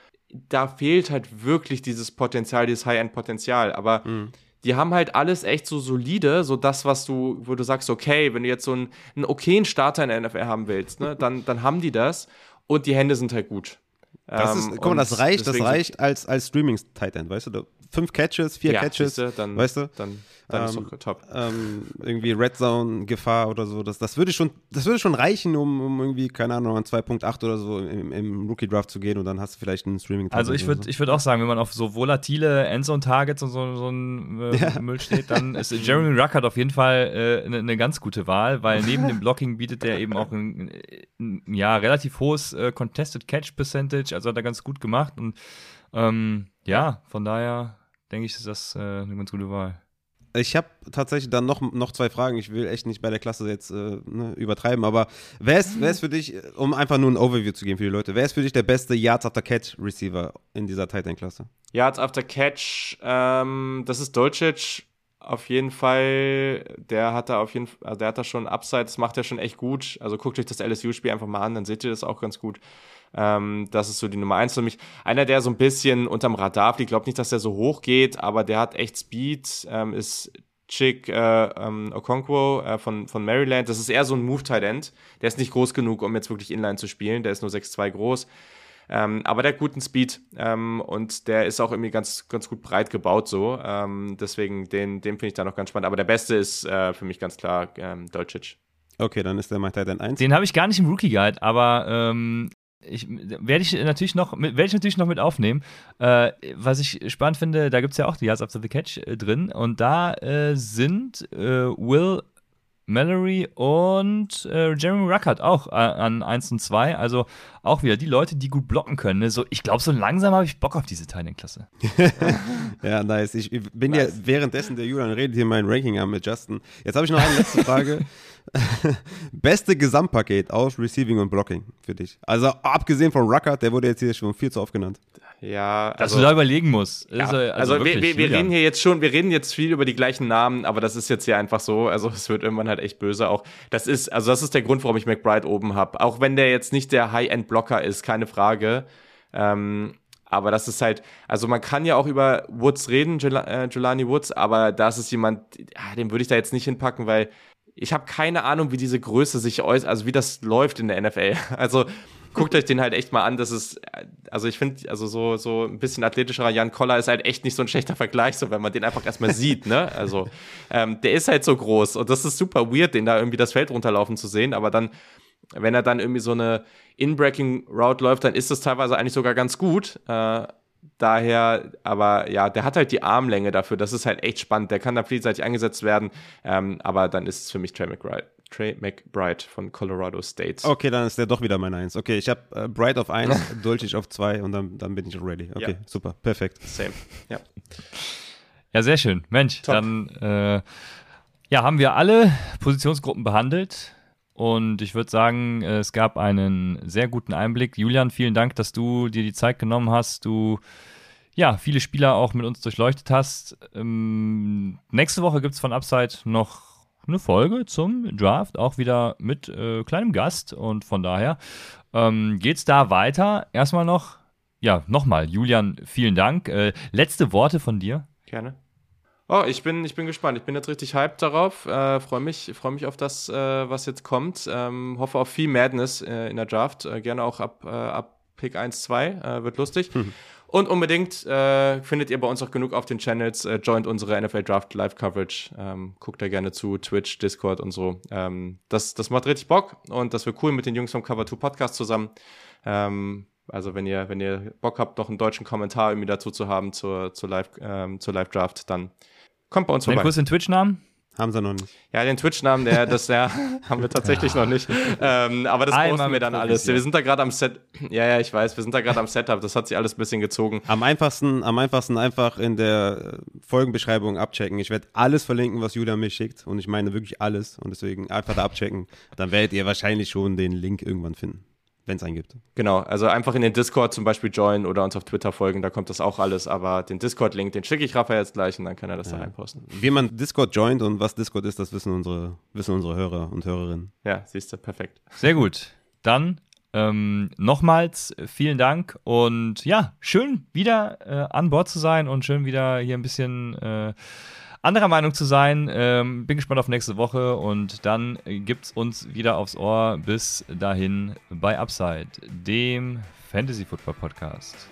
da fehlt halt wirklich dieses Potenzial, dieses High-End-Potenzial. Aber mhm die haben halt alles echt so solide, so das, was du, wo du sagst, okay, wenn du jetzt so einen, einen okayen Starter in der NFL haben willst, ne, dann, dann haben die das und die Hände sind halt gut. Das ist, ähm, guck mal, das reicht, das reicht als, als Streaming-Tight End, weißt du? Fünf Catches, vier ja, Catches, siehste, dann, weißt du? Dann, dann ähm, ist doch top. Ähm, irgendwie Red Zone Gefahr oder so. Das, das, würde schon, das würde schon reichen, um, um irgendwie, keine Ahnung, an 2.8 oder so im, im Rookie Draft zu gehen und dann hast du vielleicht einen streaming -Titan Also ich würde so. würd auch sagen, wenn man auf so volatile Endzone-Targets und so, so ein äh, ja. Müll steht, dann ist Jeremy Ruckert auf jeden Fall eine äh, ne ganz gute Wahl, weil neben dem Blocking bietet der eben auch ein, ein ja, relativ hohes äh, Contested Catch Percentage, also hat er ganz gut gemacht und ähm, ja, von daher denke ich, ist das äh, eine ganz gute Wahl. Ich habe tatsächlich dann noch, noch zwei Fragen. Ich will echt nicht bei der Klasse jetzt äh, ne, übertreiben, aber wer ist, wer ist für dich, um einfach nur ein Overview zu geben für die Leute, wer ist für dich der beste Yards After Catch Receiver in dieser Titan-Klasse? Yards After Catch, ähm, das ist Dolcic auf jeden Fall. Der hat da auf jeden Fall, also der hat da schon Upside, das macht er schon echt gut. Also guckt euch das LSU-Spiel einfach mal an, dann seht ihr das auch ganz gut. Ähm, das ist so die Nummer eins für mich. Einer, der so ein bisschen unterm Radar fliegt, glaube nicht, dass der so hoch geht, aber der hat echt Speed, ähm, ist Chick äh, ähm, Okonkwo äh, von, von Maryland. Das ist eher so ein Move-Tight End. Der ist nicht groß genug, um jetzt wirklich Inline zu spielen. Der ist nur 6'2 groß. Ähm, aber der hat guten Speed ähm, und der ist auch irgendwie ganz, ganz gut breit gebaut so. Ähm, deswegen, den, den finde ich da noch ganz spannend. Aber der beste ist äh, für mich ganz klar ähm, Dolcic. Okay, dann ist der Mike Titan 1. Den habe ich gar nicht im Rookie Guide, aber ähm, ich, werde ich natürlich noch werde ich natürlich noch mit aufnehmen. Äh, was ich spannend finde, da gibt es ja auch die Yards After the Catch äh, drin und da äh, sind äh, Will Mallory und äh, Jeremy Ruckert auch äh, an 1 und 2. Also auch wieder die Leute, die gut blocken können. Ne? So, ich glaube, so langsam habe ich Bock auf diese Titan-Klasse. ja, nice. Ich bin nice. ja währenddessen der Julian redet hier mein Ranking am mit Justin. Jetzt habe ich noch eine letzte Frage. Beste Gesamtpaket aus Receiving und Blocking für dich. Also abgesehen von Ruckert, der wurde jetzt hier schon viel zu oft genannt. Ja, also, dass du da überlegen musst. Ja, also, also wirklich, wir, wir, wir reden hier jetzt schon, wir reden jetzt viel über die gleichen Namen, aber das ist jetzt hier einfach so. Also es wird irgendwann halt echt böse. Auch das ist, also das ist der Grund, warum ich McBride oben habe. Auch wenn der jetzt nicht der High-End-Blocker ist, keine Frage. Ähm, aber das ist halt, also man kann ja auch über Woods reden, äh, Jelani Woods, aber das ist jemand, den würde ich da jetzt nicht hinpacken, weil ich habe keine Ahnung, wie diese Größe sich äußert, also wie das läuft in der NFL. Also guckt euch den halt echt mal an. Das ist, also ich finde, also so, so ein bisschen athletischerer Jan Koller ist halt echt nicht so ein schlechter Vergleich, so wenn man den einfach erstmal sieht, ne? Also, ähm, der ist halt so groß und das ist super weird, den da irgendwie das Feld runterlaufen zu sehen, aber dann, wenn er dann irgendwie so eine In-Breaking-Route läuft, dann ist das teilweise eigentlich sogar ganz gut. Äh, daher, aber ja, der hat halt die Armlänge dafür. Das ist halt echt spannend. Der kann da vielseitig eingesetzt werden. Ähm, aber dann ist es für mich Trey McBride. Trey McBride von Colorado State. Okay, dann ist der doch wieder mein Eins. Okay, ich habe äh, Bright auf 1, Dulcich auf 2 und dann, dann bin ich ready. Okay, ja. super, perfekt. Same, ja. Ja, sehr schön. Mensch, Top. dann äh, ja, haben wir alle Positionsgruppen behandelt. Und ich würde sagen, es gab einen sehr guten Einblick. Julian, vielen Dank, dass du dir die Zeit genommen hast. Du ja, viele Spieler auch mit uns durchleuchtet hast. Ähm, nächste Woche gibt es von Upside noch eine Folge zum Draft, auch wieder mit äh, kleinem Gast. Und von daher ähm, geht es da weiter. Erstmal noch, ja, nochmal, Julian, vielen Dank. Äh, letzte Worte von dir. Gerne. Oh, ich bin, ich bin gespannt. Ich bin jetzt richtig hyped darauf. Äh, freue mich, freu mich auf das, äh, was jetzt kommt. Ähm, hoffe auf viel Madness äh, in der Draft. Äh, gerne auch ab, äh, ab Pick 1, 2. Äh, wird lustig. Hm. Und unbedingt findet ihr bei uns auch genug auf den Channels. Joint unsere NFL Draft Live Coverage. Ähm, guckt da gerne zu, Twitch, Discord und so. Ähm, das, das macht richtig Bock und das wird cool mit den Jungs vom Cover 2 Podcast zusammen. Ähm, also wenn ihr, wenn ihr Bock habt, noch einen deutschen Kommentar irgendwie dazu zu haben zur, zur Live, ähm, zur Live Draft, dann kommt bei uns vorbei. Kurz den Twitch-Namen? Haben sie noch nicht. Ja, den Twitch-Namen, der, das der haben wir tatsächlich noch nicht. Ähm, aber das Einmal posten wir dann alles. Wir sind da gerade am Set. Ja, ja, ich weiß, wir sind da gerade am Setup. Das hat sich alles ein bisschen gezogen. Am einfachsten, am einfachsten einfach in der Folgenbeschreibung abchecken. Ich werde alles verlinken, was Julia mir schickt. Und ich meine wirklich alles. Und deswegen einfach da abchecken. Dann werdet ihr wahrscheinlich schon den Link irgendwann finden wenn es einen gibt. Genau, also einfach in den Discord zum Beispiel joinen oder uns auf Twitter folgen, da kommt das auch alles. Aber den Discord-Link, den schicke ich Raphael jetzt gleich und dann kann er das ja. da reinposten. Wie man Discord joint und was Discord ist, das wissen unsere, wissen unsere Hörer und Hörerinnen. Ja, siehst du, perfekt. Sehr gut. Dann ähm, nochmals vielen Dank und ja, schön wieder äh, an Bord zu sein und schön wieder hier ein bisschen äh, anderer Meinung zu sein. Ähm, bin gespannt auf nächste Woche und dann gibt's uns wieder aufs Ohr. Bis dahin bei Upside, dem Fantasy Football Podcast.